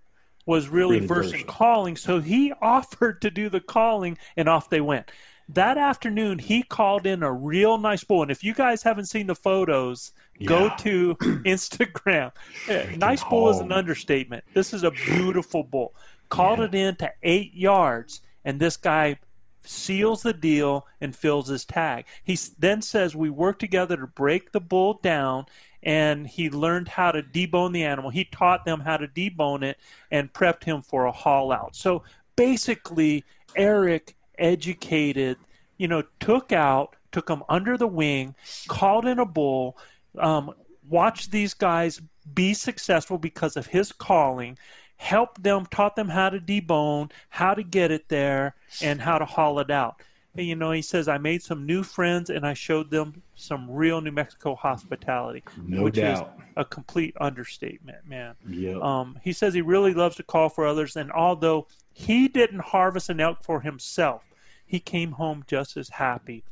was really, Really versed in calling. So he offered to do the calling, and off they went. That afternoon, he called in a real nice bull. And if you guys haven't seen the photos, go to Instagram. Uh, nice bull is an understatement. This is a beautiful bull. Called it in to eight yards, and this guy seals the deal and fills his tag. He then says we worked together to break the bull down and he learned how to debone the animal. He taught them how to debone it and prepped him for a haul out. So basically Eric educated, you know, took out, took them under the wing, called in a bull, um, watched these guys be successful because of his calling, helped them, taught them how to debone, how to get it there, and how to haul it out. And, you know, he says, I made some new friends and I showed them some real New Mexico hospitality, No which doubt. is a complete understatement, man. Yep. Um, he says he really loves to call for others, and although he didn't harvest an elk for himself, he came home just as happy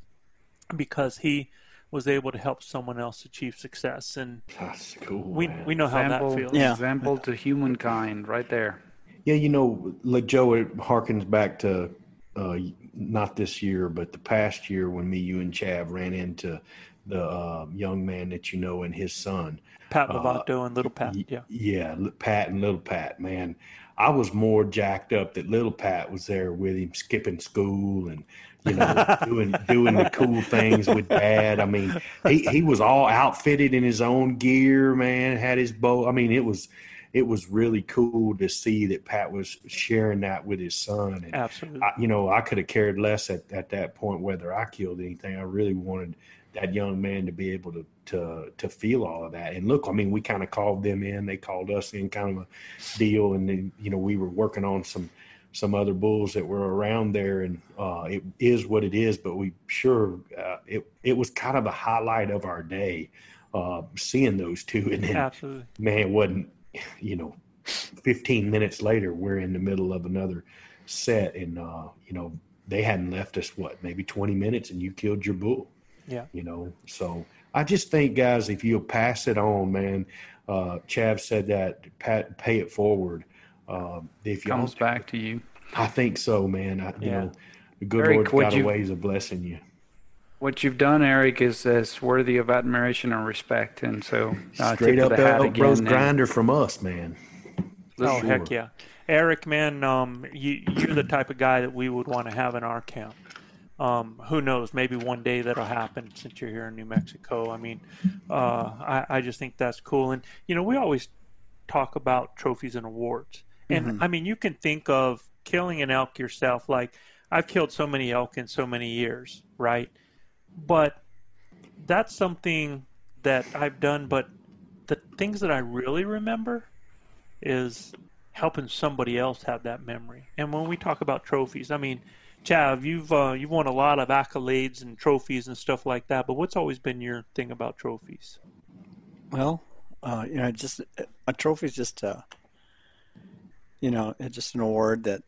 because he was able to help someone else achieve success. And That's cool. we man. we know how Example, that feels. Yeah. example to humankind, right there. Yeah, you know, like Joe, it harkens back to uh, not this year, but the past year when me, you, and Chav ran into the uh, young man that you know and his son. Pat Uh, and Little Pat. Yeah. Yeah, Pat and Little Pat, man. I was more jacked up that Little Pat was there with him, skipping school and you know doing doing the cool things with Dad. I mean, he he was all outfitted in his own gear, man. Had his bow. I mean, it was it was really cool to see that Pat was sharing that with his son. And Absolutely. I, you know, I could have cared less at, at that point whether I killed anything. I really wanted that young man to be able to to to feel all of that. And look, I mean, we kind of called them in. They called us in, kind of a deal. And then you know, we were working on some some other bulls that were around there, and uh, it is what it is. But we sure uh, it it was kind of a highlight of our day, uh, seeing those two. And then Absolutely. man, it wasn't, you know, 15 minutes later, we're in the middle of another set, and, uh, you know, they hadn't left us, what, maybe 20 minutes, and you killed your bull, Yeah. you know? So I just think, guys, if you'll pass it on, man, uh, Chav said that, pat, pay it forward. Um, if you Comes back to you. I think so, man. I, you Yeah. know, the good Eric, Lord's would got a ways of blessing you. What you've done, Eric, is, is worthy of admiration and respect. And so, uh, Straight tip up of the hat Elk Bros again. grinder from us, man. Oh Sure. heck yeah, Eric, man, um, you, you're the type of guy that we would want to have in our camp. um, who knows? Maybe one day that'll happen since you're here in New Mexico. I mean, uh, I, I just think that's cool. And you know, we always talk about trophies and awards, and Mhm. I mean, you can think of killing an elk yourself. Like I've killed so many elk in so many years, right? But that's something that I've done. But the things that I really remember is helping somebody else have that memory. And when we talk about trophies, I mean, Chav, you've uh, you've won a lot of accolades and trophies and stuff like that. But what's always been your thing about trophies? Well, uh, you know, just a trophy is just a, you know, it's just an award that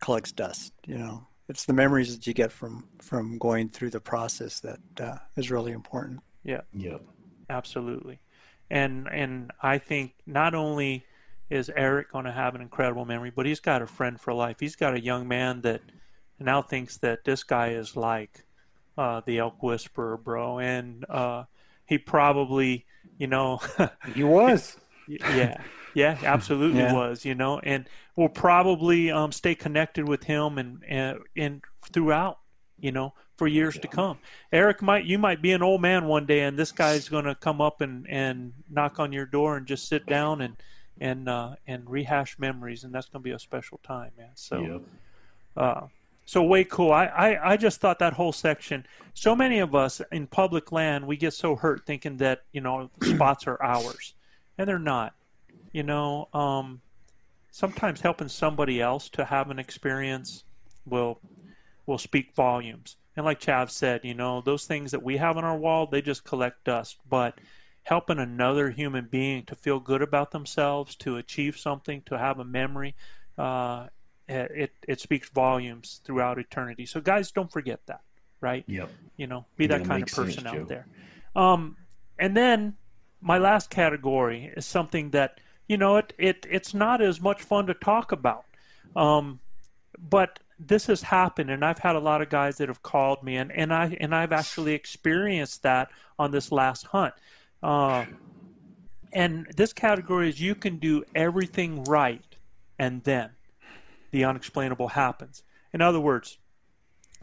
collects dust. You know, it's the memories that you get from from going through the process that uh, is really important. Yeah, Yep. absolutely. And and I think not only is Eric going to have an incredible memory, but he's got a friend for life. He's got a young man that now thinks that this guy is like uh, the elk whisperer, bro, and uh, he probably, you know, He was. Yeah, yeah, absolutely Yeah. was, you know, and we'll probably um, stay connected with him and and, and throughout, you know, for years to come. Eric might you might be an old man one day, and this guy's going to come up and and knock on your door and just sit down and and uh, and rehash memories, and that's going to be a special time, man. So. Yep. Uh, so way cool. I, I, I just thought that whole section. So many of us in public land, we get so hurt thinking that you know spots are ours, and they're not. You know, um, sometimes helping somebody else to have an experience will will speak volumes. And like Chav said, you know, those things that we have on our wall, they just collect dust. But helping another human being to feel good about themselves, to achieve something, to have a memory, uh, it it speaks volumes throughout eternity. So guys, don't forget that, right? Yep. You know, be Yeah, that kind of makes sense, person Joe. out there. Um, and then my last category is something that you know it it it's not as much fun to talk about, um, but this has happened, and I've had a lot of guys that have called me, and, and I and I've actually experienced that on this last hunt. Uh, and this category is you can do everything right, and then the unexplainable happens. In other words,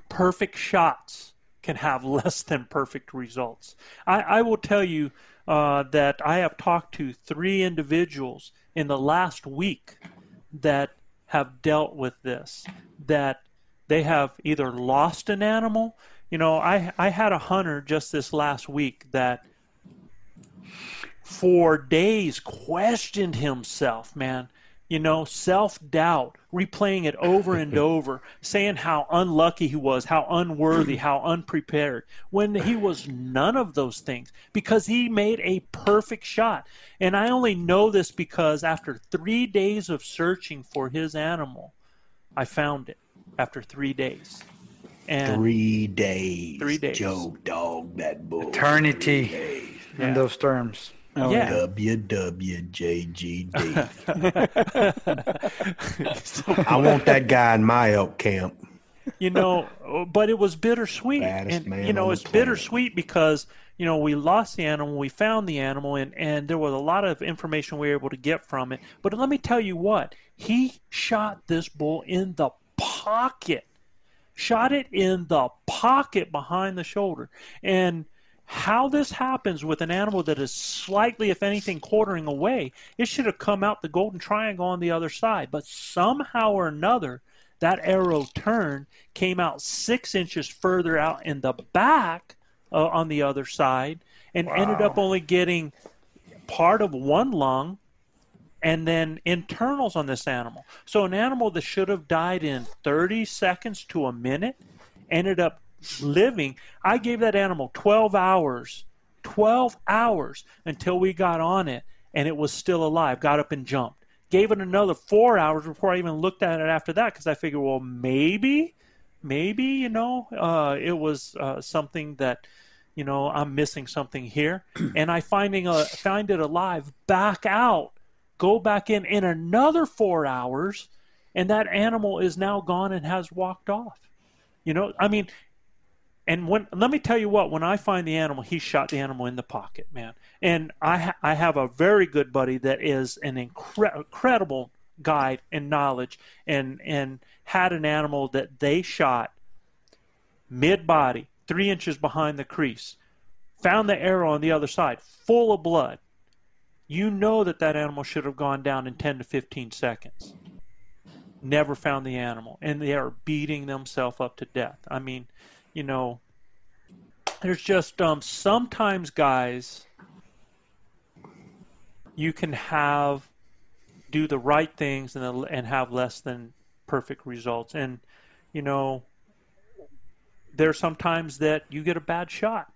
perfect shots can have less than perfect results. I, I will tell you uh, that I have talked to three individuals in the last week that have dealt with this, that they have either lost an animal. You know, I, I had a hunter just this last week that for days questioned himself, man. You know, self doubt, replaying it over and over, saying how unlucky he was, how unworthy, how unprepared, when he was none of those things because he made a perfect shot. And I only know this because after three days of searching for his animal, I found it after three days. And Three days. Three days. Joe dog that bull. Eternity Three days. in those terms. Oh, yeah. WWJGD. I want that guy in my elk camp. you know, but it was bittersweet. Baddest and you know, it's bittersweet because you know we lost the animal, we found the animal, and and there was a lot of information we were able to get from it. But let me tell you what, he shot this bull in the pocket, shot it in the pocket behind the shoulder, and. How this happens with an animal that is slightly, if anything, quartering away, it should have come out the golden triangle on the other side. But somehow or another, that arrow turn came out six inches further out in the back uh, on the other side and ended up only getting part of one lung and then internals on this animal. So an animal that should have died in 30 seconds to a minute ended up living. I gave that animal 12 hours, 12 hours until we got on it and it was still alive, got up and jumped. Gave it another four hours before I even looked at it after that because I figured, well, maybe, maybe, you know, uh, it was uh, something that, you know, I'm missing something here. and I finding a, find it alive, back out, go back in in another four hours, and that animal is now gone and has walked off. You know, I mean, and when let me tell you what, when I find the animal, he shot the animal in the pocket, man. And I ha- I have a very good buddy that is an incre- incredible guide and knowledge, and and had an animal that they shot mid body, three inches behind the crease, found the arrow on the other side, full of blood, you know that that animal should have gone down in 10 to 15 seconds. Never found the animal, and they are beating themselves up to death. I mean, you know, there's just um, sometimes guys you can have do the right things and and have less than perfect results. And you know, there's sometimes that you get a bad shot.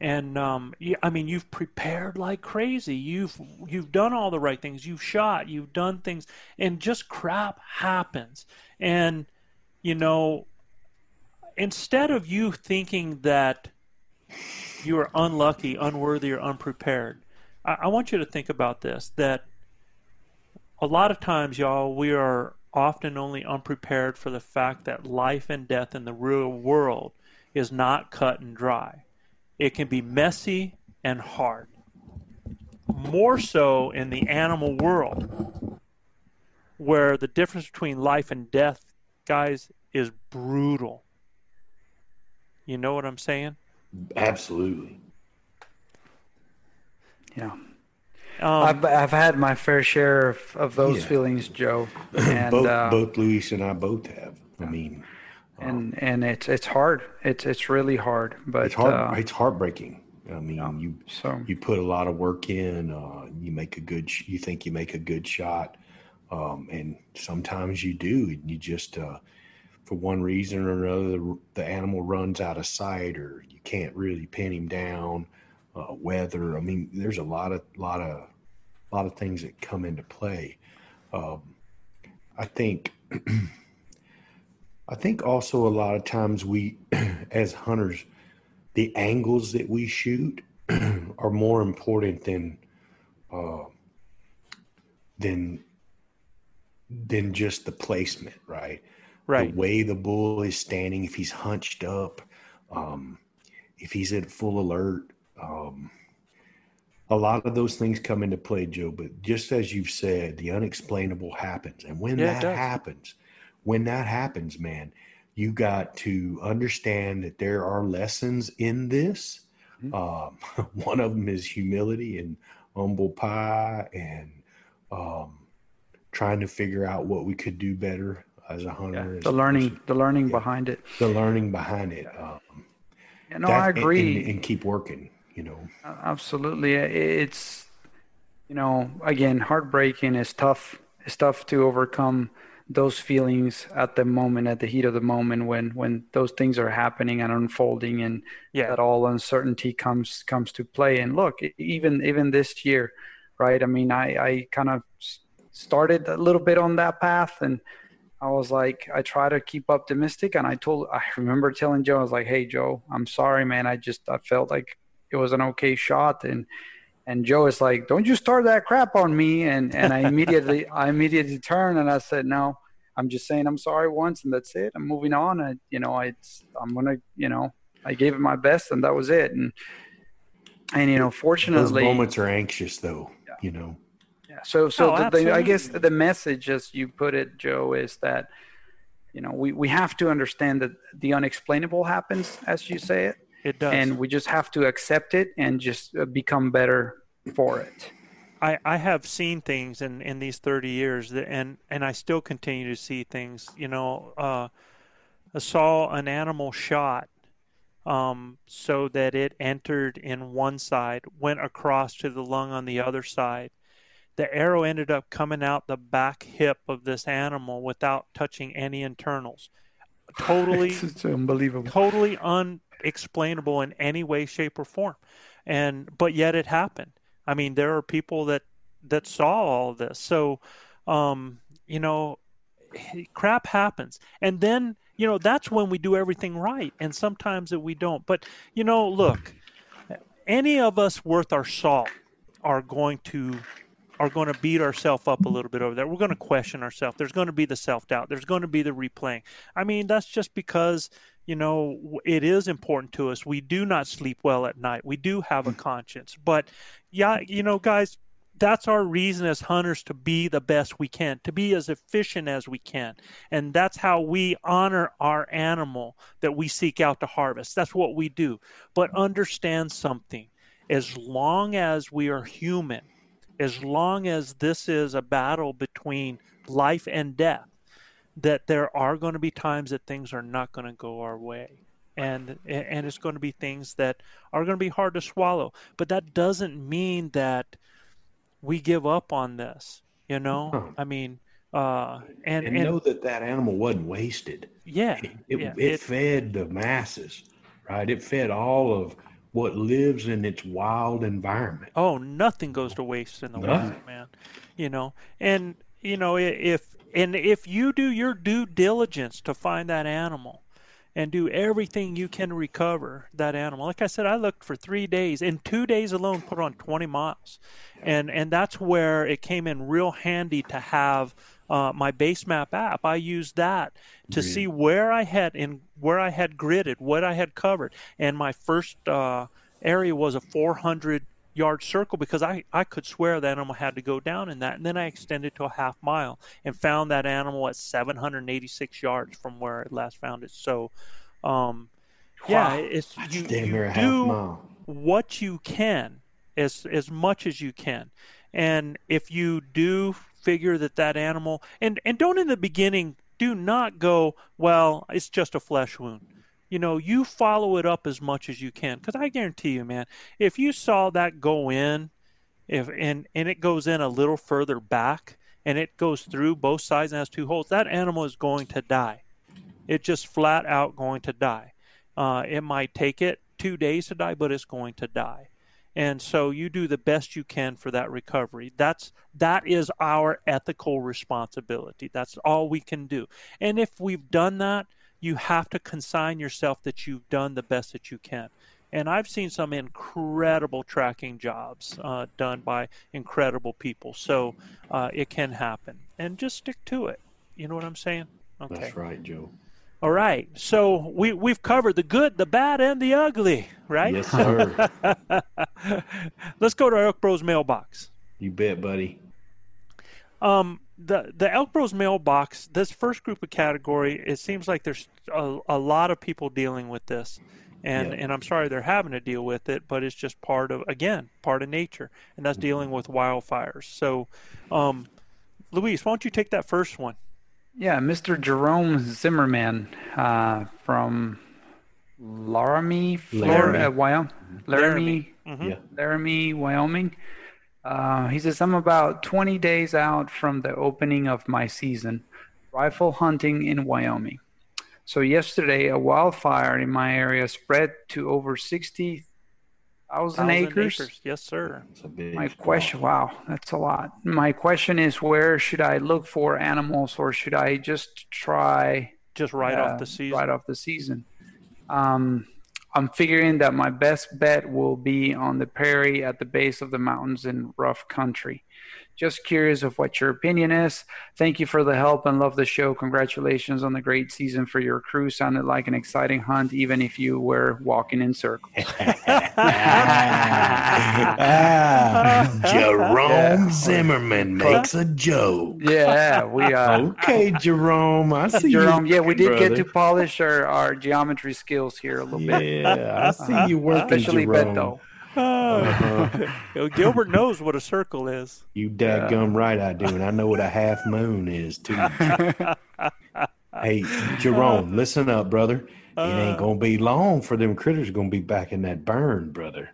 And um, I mean, you've prepared like crazy. You've you've done all the right things. You've shot. You've done things, and just crap happens. And you know, instead of you thinking that you are unlucky, unworthy, or unprepared, I, I want you to think about this: that a lot of times, y'all, we are often only unprepared for the fact that life and death in the real world is not cut and dry. It can be messy and hard. More so in the animal world, where the difference between life and death, guys, is brutal. You know what I'm saying? Absolutely. Yeah. Um, I've I've had my fair share of, of those Yeah. feelings, Joe, and both uh, both Luis and I both have. I mean, and and it's it's hard. It's it's really hard, but it's hard. uh, it's heartbreaking. I mean, you so you put a lot of work in. Uh, you make a good. You think you make a good shot, um, and sometimes you do. And you just, uh, for one reason or another, the, animal runs out of sight, or you can't really pin him down. Uh, weather. I mean, there's a lot of lot of lot of things that come into play. Um, I think. I think also a lot of times we, as hunters, the angles that we shoot are more important than uh, than than just the placement, right? Right. The way the bull is standing, if he's hunched up, um, if he's at full alert, um, a lot of those things come into play, Joe. But just as you've said, the unexplainable happens, and when Yeah, that happens, when that happens, man, you got to understand that there are lessons in this. Mm-hmm. Um, one of them is humility and humble pie, and um, trying to figure out what we could do better as a hunter. as the learning person. the learning Yeah. behind it. the learning behind it. Um, You know, that- I agree. and, and keep working. You know, Absolutely, it's you know again heartbreaking. It's tough. It's tough to overcome those feelings at the moment, at the heat of the moment, when when those things are happening and unfolding, and Yeah. that all uncertainty comes comes to play. And look, even even this year, right? I mean, I I kind of started a little bit on that path, and I was like, I try to keep optimistic, and I told, I remember telling Joe, I was like, Hey, Joe, I'm sorry, man. I just I felt like it was an okay shot, and and Joe is like, Don't you start that crap on me, and and I immediately I immediately turned and I said, No, I'm just saying I'm sorry once, and that's it. I'm moving on, and you know, I I'm gonna, you know, I gave it my best, and that was it, and and you know, those fortunately, moments are anxious, though. You know, yeah. So, so Oh, the, the, I guess the message, as you put it, Joe, is that you know we, we have to understand that the unexplainable happens, as you say it, It does. and we just have to accept it and just uh, become better for it. I, I have seen things in, in these 30 years that, and, and I still continue to see things. You know, uh, I saw an animal shot um, so that it entered in one side, went across to the lung on the other side. The arrow ended up coming out the back hip of this animal without touching any internals. Totally It's, unbelievable. totally unexplainable in any way shape or form. And but yet it happened. I mean there are people that that saw all of this. So um you know crap happens. And then you know that's when we do everything right and sometimes that we don't. But you know look any of us worth our salt are going to are going to beat ourselves up a little bit over there. We're going to question ourselves. There's going to be the self doubt. There's going to be the replaying. I mean, that's just because you know it is important to us. We do not sleep well at night. We do have a mm. conscience, but yeah, you know, guys, that's our reason as hunters to be the best we can, to be as efficient as we can. And that's how we honor our animal that we seek out to harvest. That's what we do. But understand something as long as we are human, as long as this is a battle between life and death, that there are going to be times that things are not going to go our way. And, and it's going to be things that are going to be hard to swallow. But that doesn't mean that we give up on this. You know, No. I mean, uh, and, and, and know that that animal wasn't wasted. yeah, It, it, yeah, it fed the masses, right? It fed all of what lives in its wild environment. Oh, nothing goes to waste in the Nothing. wild, man. You know, and you know if and if you do your due diligence to find that animal and do everything you can to recover that animal. Like I said, I looked for three days. In two days alone, put on 20 miles, and and that's where it came in real handy to have uh, my base map app. I used that to see where I had in where I had gridded, what I had covered, and my first uh, area was a 400 yard circle because I, I could swear that animal had to go down in that. And then I extended to a half mile and found that animal at 786 yards from where I last found it. So, um, yeah, it's That's you, you do what you can as as much as you can. And if you do figure that that animal and and don't in the beginning do not go well it's just a flesh wound. You know you follow it up as much as you can because i guarantee you man if you saw that go in if and and it goes in a little further back and it goes through both sides and has two holes that animal is going to die. It just flat out going to die. Uh, it might take it two days to die but it's going to die and so you do the best you can for that recovery. That's that is our ethical responsibility. That's all we can do. And if we've done that you have to consign yourself that you've done the best that you can. And i've seen some incredible tracking jobs uh, done by incredible people. So uh, it can happen. And just stick to it. You know what i'm saying? Okay. That's right, Joe. All right so we, we've covered the good the bad and the ugly right Yes, sir. let's go to our elk bros mailbox you bet, buddy. um, the the Elk Bros mailbox, this first group of category, it seems like there's a, a lot of people dealing with this, and Yeah. and I'm sorry they're having to deal with it, but it's just part of again part of nature, and that's dealing with wildfires. So, um, Luis, why don't you take that first one? Yeah, Mr. Jerome Zimmerman uh, from Laramie, Florida, Wyoming. Laramie, Mhm. Yeah. Laramie, Wyoming. Uh, he says, I'm about 20 days out from the opening of my season, rifle hunting in Wyoming. So, yesterday, a wildfire in my area spread to over 60,000 Thousand acres. Yes, sir. It's a big My question, wow, that's a lot. My question is, where should I look for animals, or should I just try Just right uh, off the season. Right off the season. Um, I'm figuring that my best bet will be on the prairie at the base of the mountains in rough country. Just curious of what your opinion is. Thank you for the help and love the show. Congratulations on the great season for your crew. Sounded like an exciting hunt, even if you were walking in circles. ah, Jerome Zimmerman makes a joke. yeah, we uh, Okay, Jerome. I see Jerome. you. Yeah, we did get to polish our, our geometry skills here a little bit, Yeah, I see you working, especially Jerome. Beto. Uh-huh. Gilbert knows what a circle is. You dadgum right I do, and I know what a half moon is too. hey, Jerome, listen up, brother. It ain't gonna be long for them critters gonna be back in that burn, brother.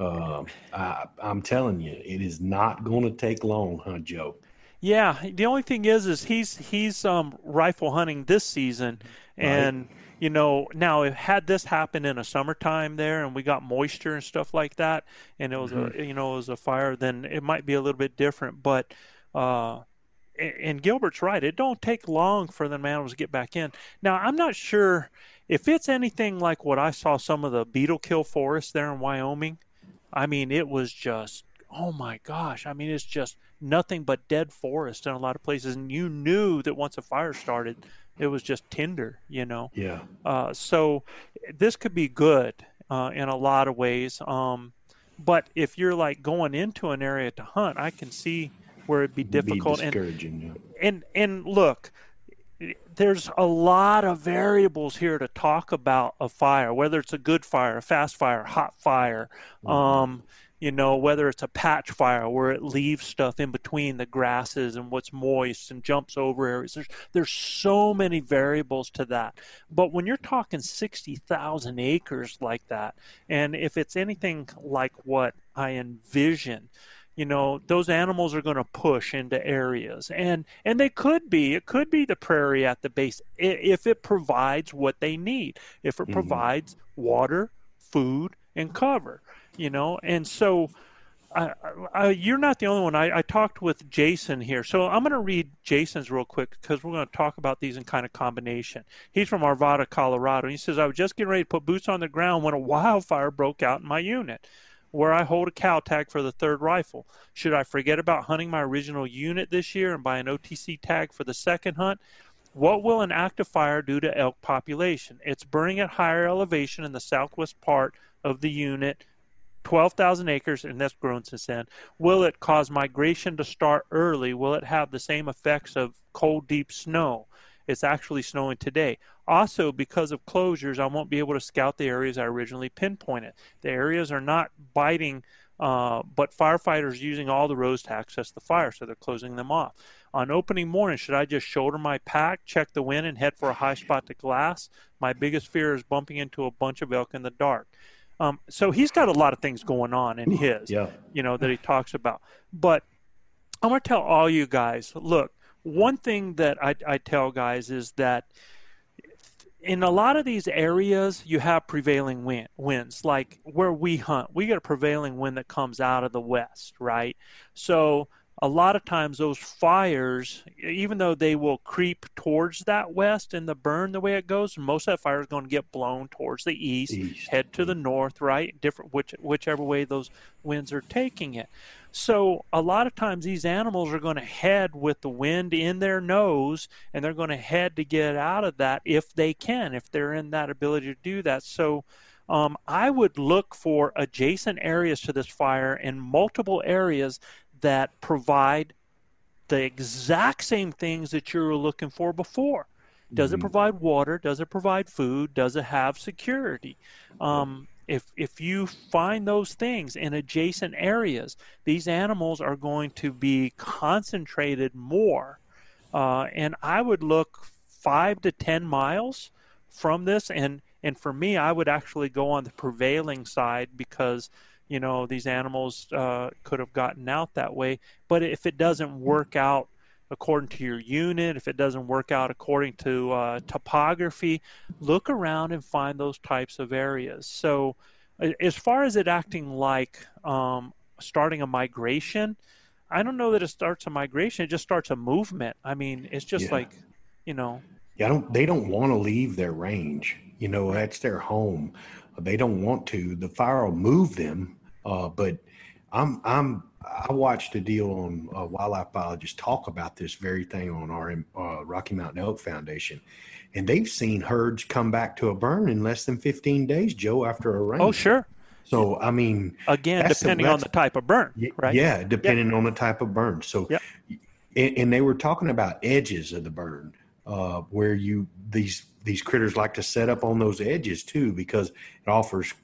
Um, I, I'm telling you, it is not gonna take long, huh, Joe? Yeah, the only thing is, is he's he's um, rifle hunting this season, and you know now if had this happened in a summertime there, and we got moisture and stuff like that, and it was a you know it was a fire, then it might be a little bit different. But uh, and Gilbert's right; it don't take long for the animals to get back in. Now I'm not sure if it's anything like what I saw some of the beetle kill forests there in Wyoming. I mean, it was just oh my gosh! I mean, it's just nothing but dead forest in a lot of places, and you knew that once a fire started, it was just tinder, you know. Yeah. Uh, so this could be good uh, in a lot of ways. Um, But if you're like going into an area to hunt, I can see where it'd be difficult. Be discouraging. and, and and look, there's a lot of variables here to talk about a fire, whether it's a good fire, a fast fire, hot fire, mm-hmm. um, you know, whether it's a patch fire where it leaves stuff in between the grasses and what's moist and jumps over areas. There's there's so many variables to that. But when you're talking 60,000 acres like that, and if it's anything like what I envision, you know those animals are going to push into areas and and they could be it could be the prairie at the base if it provides what they need if it mm-hmm. provides water food and cover you know and so uh, uh, you're not the only one. I, I, talked with Jason here, so I'm going to read Jason's real quick because we're going to talk about these in kind of combination. He's from Arvada, Colorado. He says, "I was just getting ready to put boots on the ground when a wildfire broke out in my unit where I hold a cow tag for the third rifle. Should I forget about hunting my original unit this year and buy an OTC tag for the second hunt? What will an active fire do to elk population? It's burning at higher elevation in the southwest part of the unit, 12,000 acres, and that's grown since then. Will it cause migration to start early? Will it have the same effects of cold, deep snow? It's actually snowing today. Also, because of closures, I won't be able to scout the areas I originally pinpointed. The areas are not biting, uh, but firefighters using all the roads to access the fire, so they're closing them off. On opening morning, should I just shoulder my pack, check the wind, and head for a high spot to glass? My biggest fear is bumping into a bunch of elk in the dark. Um, so he's got a lot of things going on in his, yeah. you know, that he talks about. But I'm going to tell all you guys look, one thing that I, I tell guys is that in a lot of these areas, you have prevailing wind, winds. Like where we hunt, we get a prevailing wind that comes out of the west, right? So a lot of times those fires, even though they will creep towards that west and the burn the way it goes, most of that fire is going to get blown towards the east, east. head to the north, right? Different which whichever way those winds are taking it. So a lot of times these animals are going to head with the wind in their nose and they're going to head to get out of that if they can, if they're in that ability to do that. So um, I would look for adjacent areas to this fire in multiple areas that provide the exact same things that you were looking for before. Does mm-hmm. it provide water? Does it provide food? Does it have security? Um, if if you find those things in adjacent areas, these animals are going to be concentrated more. Uh, and I would look five to ten miles from this, and and for me, I would actually go on the prevailing side because you know these animals uh, could have gotten out that way. But if it doesn't work out according to your unit, if it doesn't work out according to uh, topography, look around and find those types of areas. So, as far as it acting like um, starting a migration, I don't know that it starts a migration. It just starts a movement. I mean, it's just yeah. like, you know. Yeah, don't, they don't want to leave their range. You know, that's their home. They don't want to. The fire will move them, uh, but I'm I'm I watched a deal on uh, wildlife biologists talk about this very thing on our uh, Rocky Mountain Elk Foundation, and they've seen herds come back to a burn in less than 15 days, Joe, after a rain. Oh, sure. So I mean, again, depending on the type of burn, right? Yeah, depending on the type of burn. So, and, and, they were talking about edges of the burn, uh, where you these these critters like to set up on those edges too, because it offers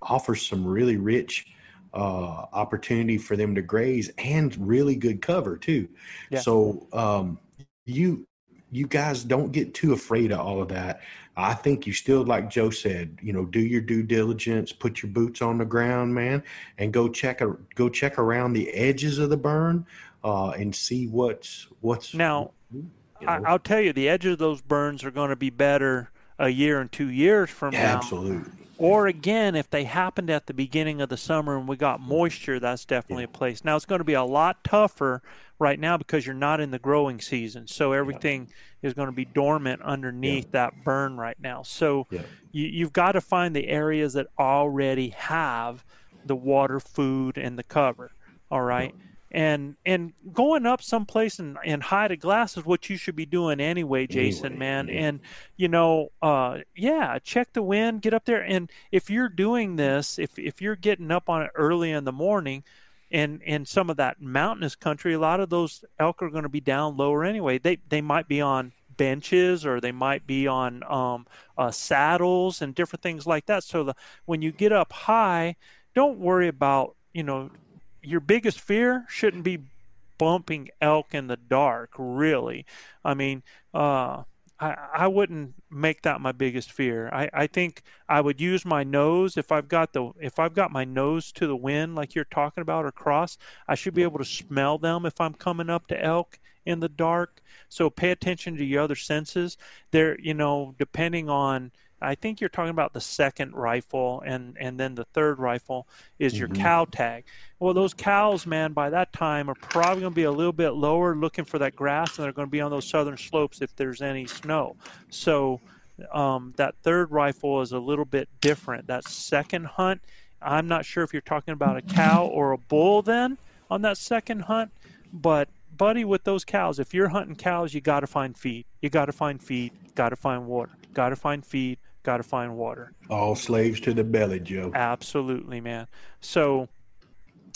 offers some really rich uh, opportunity for them to graze and really good cover too. Yeah. So um, you you guys don't get too afraid of all of that. I think you still, like Joe said, you know, do your due diligence, put your boots on the ground, man, and go check a, go check around the edges of the burn uh, and see what's what's now. You know. I, will tell you, the edges of those burns are going to be better a year and two years from yeah, now. Absolutely. Or again, if they happened at the beginning of the summer and we got moisture, that's definitely yeah. a place. Now it's going to be a lot tougher right now because you're not in the growing season, so everything yeah. is going to be dormant underneath yeah. that burn right now. So you, you've got to find the areas that already have the water, food, and the cover. All right. And and going up someplace and, and hide a glass is what you should be doing anyway jason Anyway, man. yeah. and you know uh yeah check the wind get up there. And if you're doing this if if you're getting up on it early in the morning and in some of that mountainous country a lot of those elk are going to be down lower anyway. They they might be on benches or they might be on um, uh, saddles and different things like that. So the, when you get up high don't worry about you know your biggest fear shouldn't be bumping elk in the dark really i mean uh I, I wouldn't make that my biggest fear. I, I think I would use my nose if I've got the if I've got my nose to the wind like you're talking about or cross, I should be able to smell them if I'm coming up to elk in the dark. So pay attention to your other senses. There, you know, depending on I think you're talking about the second rifle and and then the third rifle is your cow tag. Well, those cows, man, by that time are probably going to be a little bit lower looking for that grass and they're going to be on those southern slopes if there's any snow. So um, that third rifle is a little bit different. That second hunt, I'm not sure if you're talking about a cow or a bull then on that second hunt, but buddy, with those cows, if you're hunting cows, you got to find feed. You got to find feed. Got to find water. Got to find feed. Got to find water. All slaves to the belly, Joe. Absolutely, man. So,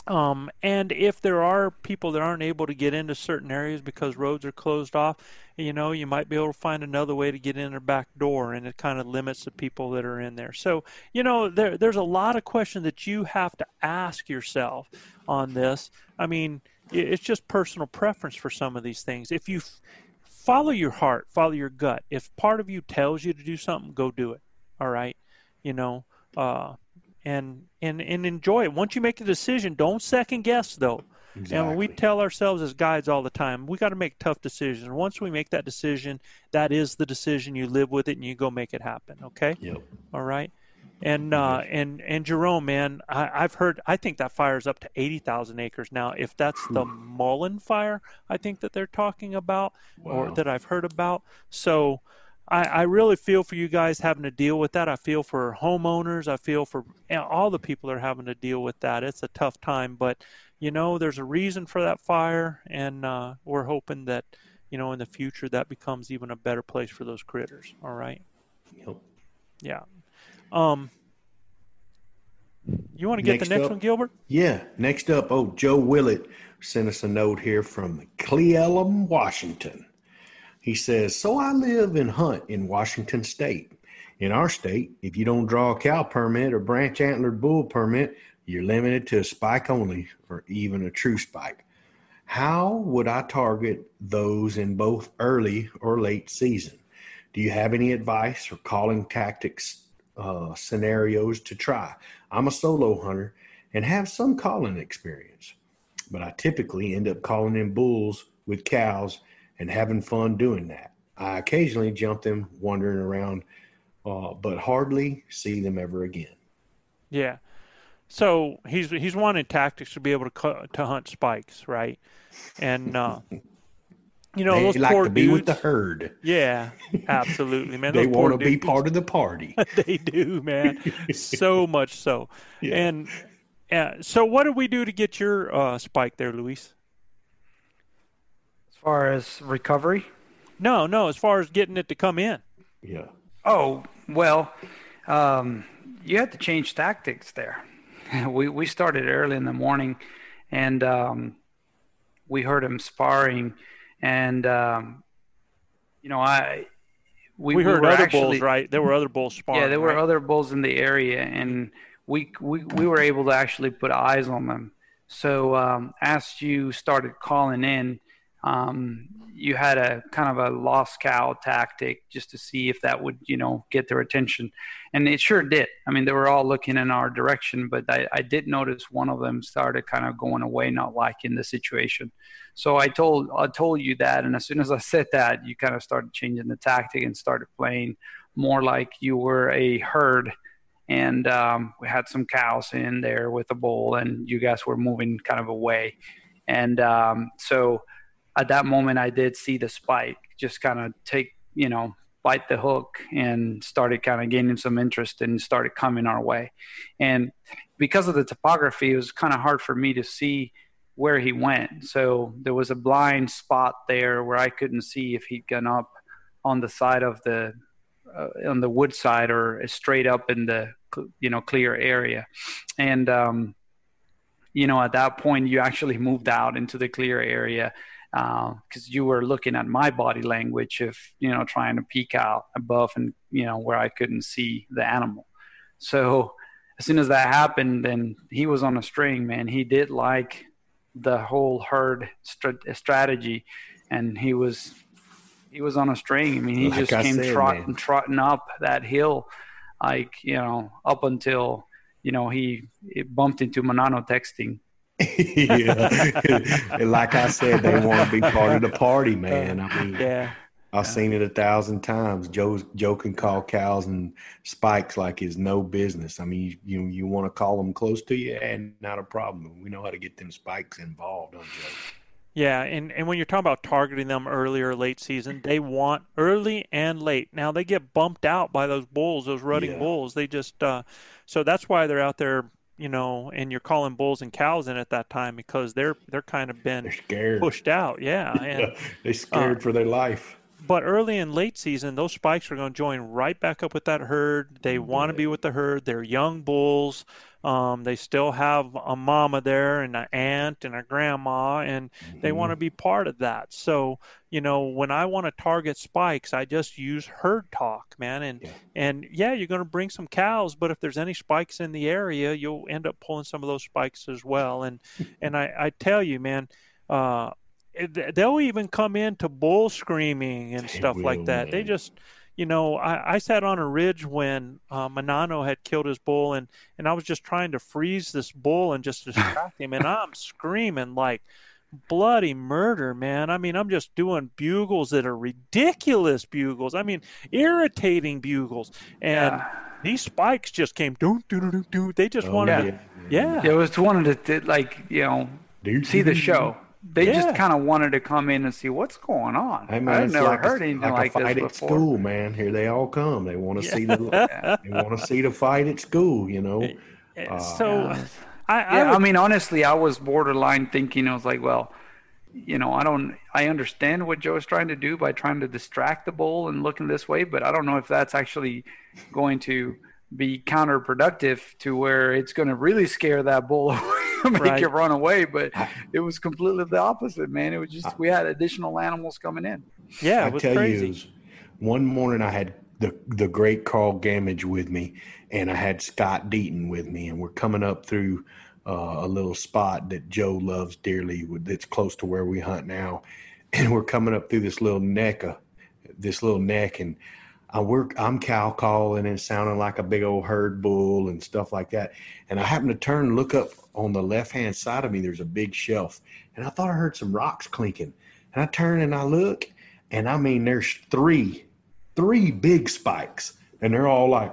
um, and if there are people that aren't able to get into certain areas because roads are closed off, you know, you might be able to find another way to get in their back door, and it kind of limits the people that are in there. So, you know, there there's a lot of questions that you have to ask yourself on this. I mean, it's just personal preference for some of these things. If you follow your heart, follow your gut. If part of you tells you to do something, go do it. All right, you know, uh, and and and enjoy it. Once you make the decision, don't second guess though. And we tell ourselves as guides all the time, we got to make tough decisions. Once we make that decision, that is the decision. You live with it and you go make it happen. Okay. Yep. All right. And uh, and and Jerome, man, I, I've heard. I think that fire's up to eighty thousand acres now. If that's the Mullen fire, I think that they're talking about, or that I've heard about. So, I, I really feel for you guys having to deal with that. I feel for homeowners. I feel for know, all the people that are having to deal with that. It's a tough time, but you know, there's a reason for that fire, and uh, we're hoping that you know in the future that becomes even a better place for those critters. All right. Yep. Yeah. Um. You want to get Next the next up- one, Gilbert? Yeah. Next up, oh, Joe Willett sent us a note here from Cle Elum, Washington. He says, So I live and hunt in Washington State. In our state, if you don't draw a cow permit or branch antlered bull permit, you're limited to a spike only or even a true spike. How would I target those in both early or late season? Do you have any advice or calling tactics uh, scenarios to try? I'm a solo hunter and have some calling experience, but I typically end up calling in bulls with cows and having fun doing that. I occasionally jump them wandering around, uh, but hardly see them ever again. Yeah. So he's he's wanting tactics to be able to to hunt spikes, right? And uh, you know they those like poor to be with the dudes- herd. Yeah, absolutely, man. They want to be part of the party. they do, man. so much so. Yeah. And uh, so, what did we do to get your uh, spike there, Luis? As far as recovery, No, no. As far as getting it to come in. Yeah. Oh, well, um, you had to change tactics there. we we started early in the morning, and um, we heard him sparring, and um, you know I We, we, heard were other actually, bulls, right? There were other bulls sparring. Yeah, there were right? other bulls in the area, and we we we were able to actually put eyes on them. So um, as you started calling in, um, you had a kind of a lost cow tactic just to see if that would you know get their attention, and it sure did. I mean, they were all looking in our direction, but I, I did notice one of them started kind of going away, not liking the situation. So I told I told you that, and as soon as I said that, you kind of started changing the tactic and started playing more like you were a herd and um, we had some cows in there with a bull and you guys were moving kind of away and um, so at that moment i did see the spike just kind of take you know bite the hook and started kind of gaining some interest and started coming our way. And because of the topography it was kind of hard for me to see where he went. So there was a blind spot there where I couldn't see if he'd gone up on the side of the uh, on the wood side or straight up in the you know clear area, and um, you know at that point you actually moved out into the clear area because uh, you were looking at my body language of you know trying to peek out above and you know where I couldn't see the animal. So as soon as that happened, then he was on a string, man. He did like the whole herd st- strategy, and he was he was on a string. I mean, he like just I came said, trotting trotting up that hill, like you know, up until you know he bumped into Manano texting. yeah, and like I said, they want to be part of the party, man. I mean, yeah. I've seen it a thousand times. Joe Joe can call cows and spikes like it's no business. I mean, you you, you want to call them close to you, and not a problem. We know how to get them spikes involved on Joe. Yeah, and, and when you're talking about targeting them early or late season, they want early and late. Now they get bumped out by those bulls, those rutting yeah. bulls. They just uh, so that's why they're out there, you know, and you're calling bulls and cows in at that time because they're they're kind of been pushed out. Yeah, and they're scared uh, for their life but early and late season, those spikes are going to join right back up with that herd. They want to be with the herd. They're young bulls. Um, they still have a mama there and an aunt and a grandma, and mm-hmm. they want to be part of that. So, you know, when I want to target spikes, I just use herd talk, man. And yeah. and yeah, you're going to bring some cows, but if there's any spikes in the area, you'll end up pulling some of those spikes as well. And and I, I tell you, man, uh, they'll even come into bull screaming and they stuff will, like that. Man. They just, you know, I, I sat on a ridge when uh, Manano had killed his bull, and and I was just trying to freeze this bull and just distract him, and I'm screaming like bloody murder, man. I mean, I'm just doing bugles that are ridiculous bugles. I mean, irritating bugles, and. Yeah. These spikes just came. Do do do do. They just oh, wanted, yeah. yeah. It was wanted to like you know see the show they yeah. just kind of wanted to come in and see what's going on. I mean, I've never like heard a, anything like, like this at before. school, man. Here they all come. They want to yeah. see the they want to see the fight at school. You know. Uh, so, yeah. I, I, yeah, would, I mean, honestly, I was borderline thinking. I was like, well, you know, I don't. I understand what Joe is trying to do by trying to distract the bull and looking this way, but I don't know if that's actually going to be counterproductive to where it's going to really scare that bull away, make right. it run away. But it was completely the opposite, man. It was just we had additional animals coming in. Yeah, it was I tell crazy. You, one morning I had the the great Carl Gamage with me, and I had Scott Deaton with me, and we're coming up through uh, a little spot that Joe loves dearly, that's close to where we hunt now, and we're coming up through this little neck, of, this little neck, and I work, I'm cow calling and sounding like a big old herd bull and stuff like that. And I happen to turn and look up on the left hand side of me. There's a big shelf, and I thought I heard some rocks clinking. And I turn and I look, and I mean, there's three, three big spikes, and they're all like,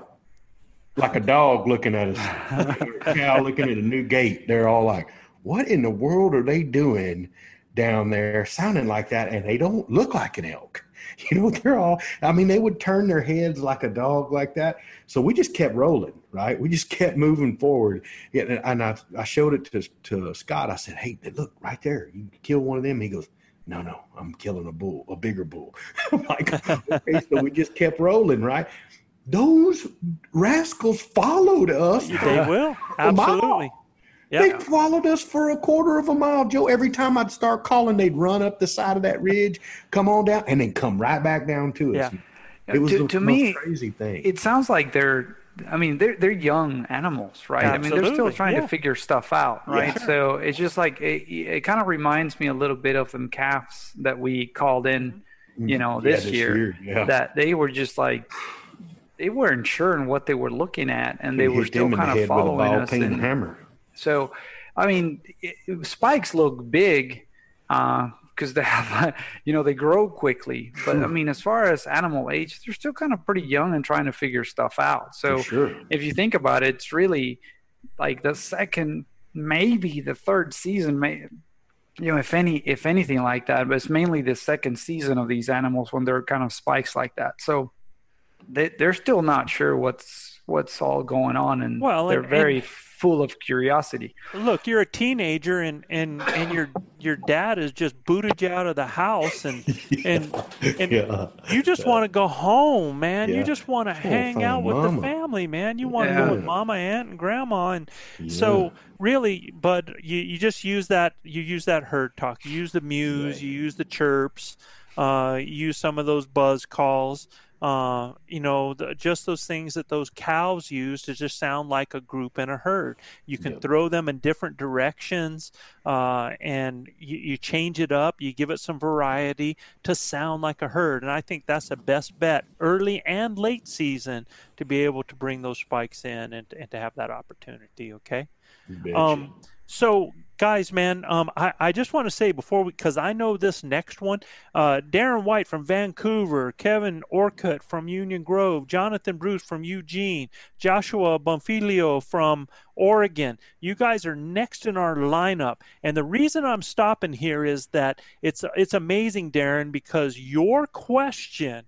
like a dog looking at us, a cow looking at a new gate. They're all like, "What in the world are they doing down there?" Sounding like that, and they don't look like an elk. You know, they're all, I mean, they would turn their heads like a dog like that. So we just kept rolling, right? We just kept moving forward. And I, I showed it to, to Scott. I said, hey, look right there. You kill one of them. He goes, no, no, I'm killing a bull, a bigger bull. Like, okay, so we just kept rolling, right? Those rascals followed us. They will. Absolutely. Yep. They followed us for a quarter of a mile, Joe. Every time I'd start calling, they'd run up the side of that ridge, come on down, and then come right back down to us. Yeah. It was to, to me crazy thing. It sounds like they're I mean, they're they're young animals, right? Absolutely. I mean, they're still trying yeah. to figure stuff out, right? Yeah. So it's just like it, it kind of reminds me a little bit of them calves that we called in, mm-hmm. you know, this, yeah, this year. year. That they were just like they weren't sure in what they were looking at, and they were still kind of following us. And, hammer. So, I mean, it, spikes look big because uh, they have, you know, they grow quickly. But I mean, as far as animal age, they're still kind of pretty young and trying to figure stuff out. So, sure. if you think about it, it's really like the second, maybe the third season, may, you know, if any, if anything like that. But it's mainly the second season of these animals when they're kind of spikes like that. So, they, they're still not sure what's what's all going on, and well, they're and, very. And- full of curiosity. Look, you're a teenager, and and and your your dad has just booted you out of the house, and and and Yeah. you just want to go home, man. You just want to hang out with mama. the family, man. You want to Yeah. go with mama, aunt, and grandma, and so really, but you you just use that you use that herd talk. You use the mews, you use the chirps, uh, you use some of those buzz calls. Uh, you know, the, just those things that those cows use to just sound like a group and a herd. You can Yep. throw them in different directions, uh, and you, you change it up. You give it some variety to sound like a herd, and I think that's the best bet, early and late season, to be able to bring those spikes in and, and to have that opportunity. Okay. Um, so guys, man, um, I, I just want to say before we, because I know this next one, uh, Darren White from Vancouver, Kevin Orcutt from Union Grove, Jonathan Bruce from Eugene, Joshua Bonfilio from Oregon. You guys are next in our lineup, and the reason I'm stopping here is that it's it's amazing, Darren, because your question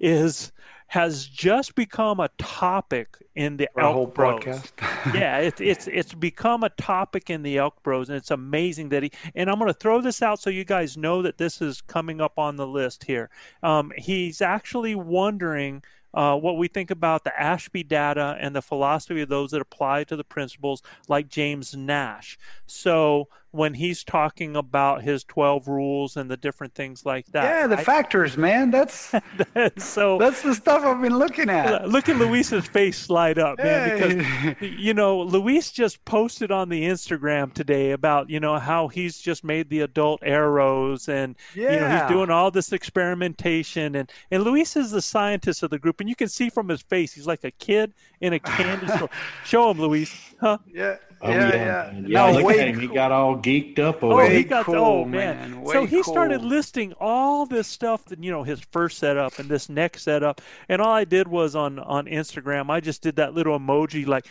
is has just become a topic in the Our Elk whole Bros broadcast. yeah, it's it's it's become a topic in the Elk Bros, and it's amazing that he. And I'm going to throw this out so you guys know that this is coming up on the list here. Um, he's actually wondering uh, what we think about the Ashby data and the philosophy of those that apply to the principles, like James Nash. So when he's talking about his 12 rules and the different things like that, yeah, the factors, man. That's so that's the stuff I've been looking at. Look at Luis's face light up, man, Hey. because you know Luis just posted on the Instagram today about you know how he's just made the adult arrows and you know he's doing all this experimentation and and Luis is the scientist of the group and you can see from his face he's like a kid in a candy store. Show him, Luis, huh? Yeah, Oh, yeah, yeah. yeah. Yeah, No, look at him. He got all geeked up over Oh, Way it. he got cool, oh man. man. So Way he started listing all this stuff that you know his first setup and this next setup, and all I did was on on Instagram. I just did that little emoji like,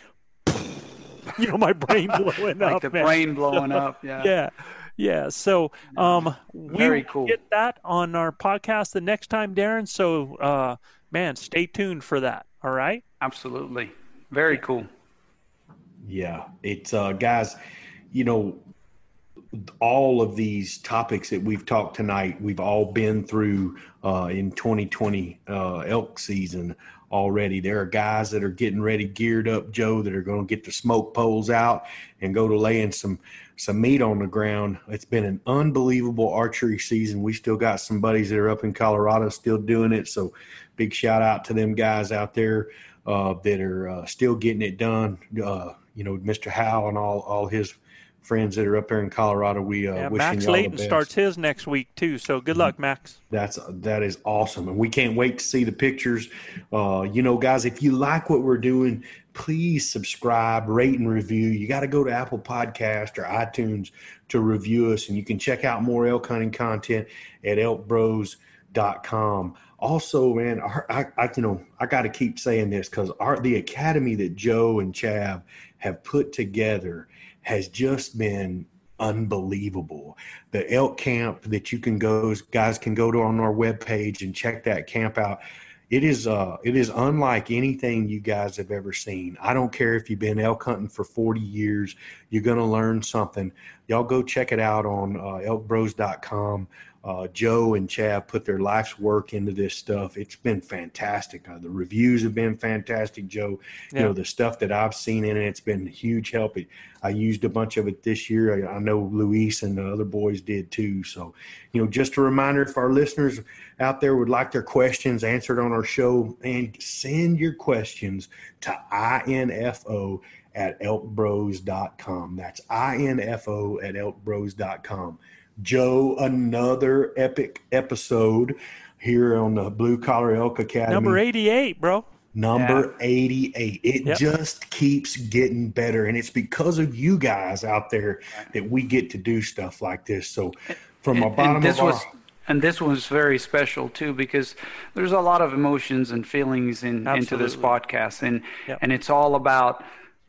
you know, my brain blowing up. like up. the man. brain blowing up. Yeah. Yeah. Yeah, so um, we Very cool. get that on our podcast the next time, Darren. So, uh, man, stay tuned for that. All right. Absolutely. Very cool. Yeah, it's uh, guys. You know, all of these topics that we've talked tonight, we've all been through uh, in 2020 uh, elk season already. There are guys that are getting ready, geared up, Joe, that are going to get the smoke poles out and go to laying some some meat on the ground. It's been an unbelievable archery season. We still got some buddies that are up in Colorado still doing it. So, big shout out to them guys out there uh, that are uh, still getting it done. Uh, you know, Mr. Howe and all all his friends that are up there in Colorado. We uh, Yeah, wishing Max Layton starts his next week too. So good luck, Max. That's that is awesome, and we can't wait to see the pictures. Uh, you know, guys, if you like what we're doing, please subscribe, rate, and review. You got to go to Apple Podcast or iTunes to review us, and you can check out more elk hunting content at elkbros.com. Also, man, our, I, I you know I got to keep saying this because our the academy that Joe and Chav have put together has just been unbelievable. The elk camp that you can go, guys can go to on our webpage and check that camp out. It is uh it is unlike anything you guys have ever seen. I don't care if you've been elk hunting for 40 years, you're gonna learn something. Y'all go check it out on uh, elkbros.com. Uh, Joe and Chav put their life's work into this stuff. It's been fantastic. Uh, the reviews have been fantastic, Joe. You know, the stuff that I've seen in it, it's been a huge help. It, I used a bunch of it this year. I, I know Luis and the other boys did too. So, you know, just a reminder if our listeners out there would like their questions answered on our show, and send your questions to info at elkbros.com. That's info at elkbros.com. Joe, another epic episode here on the Blue Collar Elk Academy. Number 88, bro. Number 88. It Yep. just keeps getting better. And it's because of you guys out there that we get to do stuff like this. So, from the And- bottom and this of our was and this was very special too because there's a lot of emotions and feelings in, into this podcast and Yep. and it's all about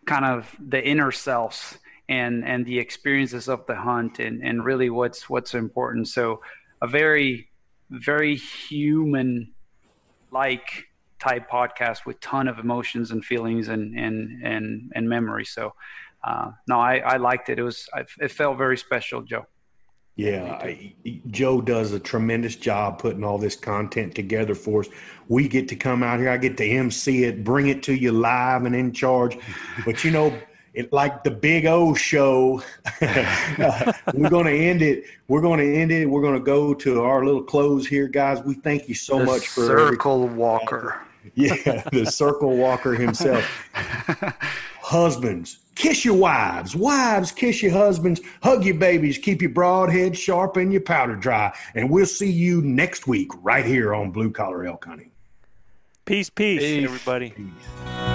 kind of the inner selves and and the experiences of the hunt and and really what's what's important so a very very human like type podcast with ton of emotions and feelings and and and and memory so uh, no, I, I liked it. It was I, it felt very special, Joe. Yeah, I, Joe does a tremendous job putting all this content together for us. We get to come out here. I get to MC it, bring it to you live and in charge. But you know, it like the Big O show. Uh, we're going to end it. We're going to end it. We're going to go to our little close here, guys. We thank you so the much for Circle every- Walker. Yeah, the Circle Walker himself. Husbands, kiss your wives. Wives, kiss your husbands. Hug your babies. Keep your broad head sharp and your powder dry. And we'll see you next week right here on Blue Collar Elk Hunting. Peace, peace, peace. everybody. Peace.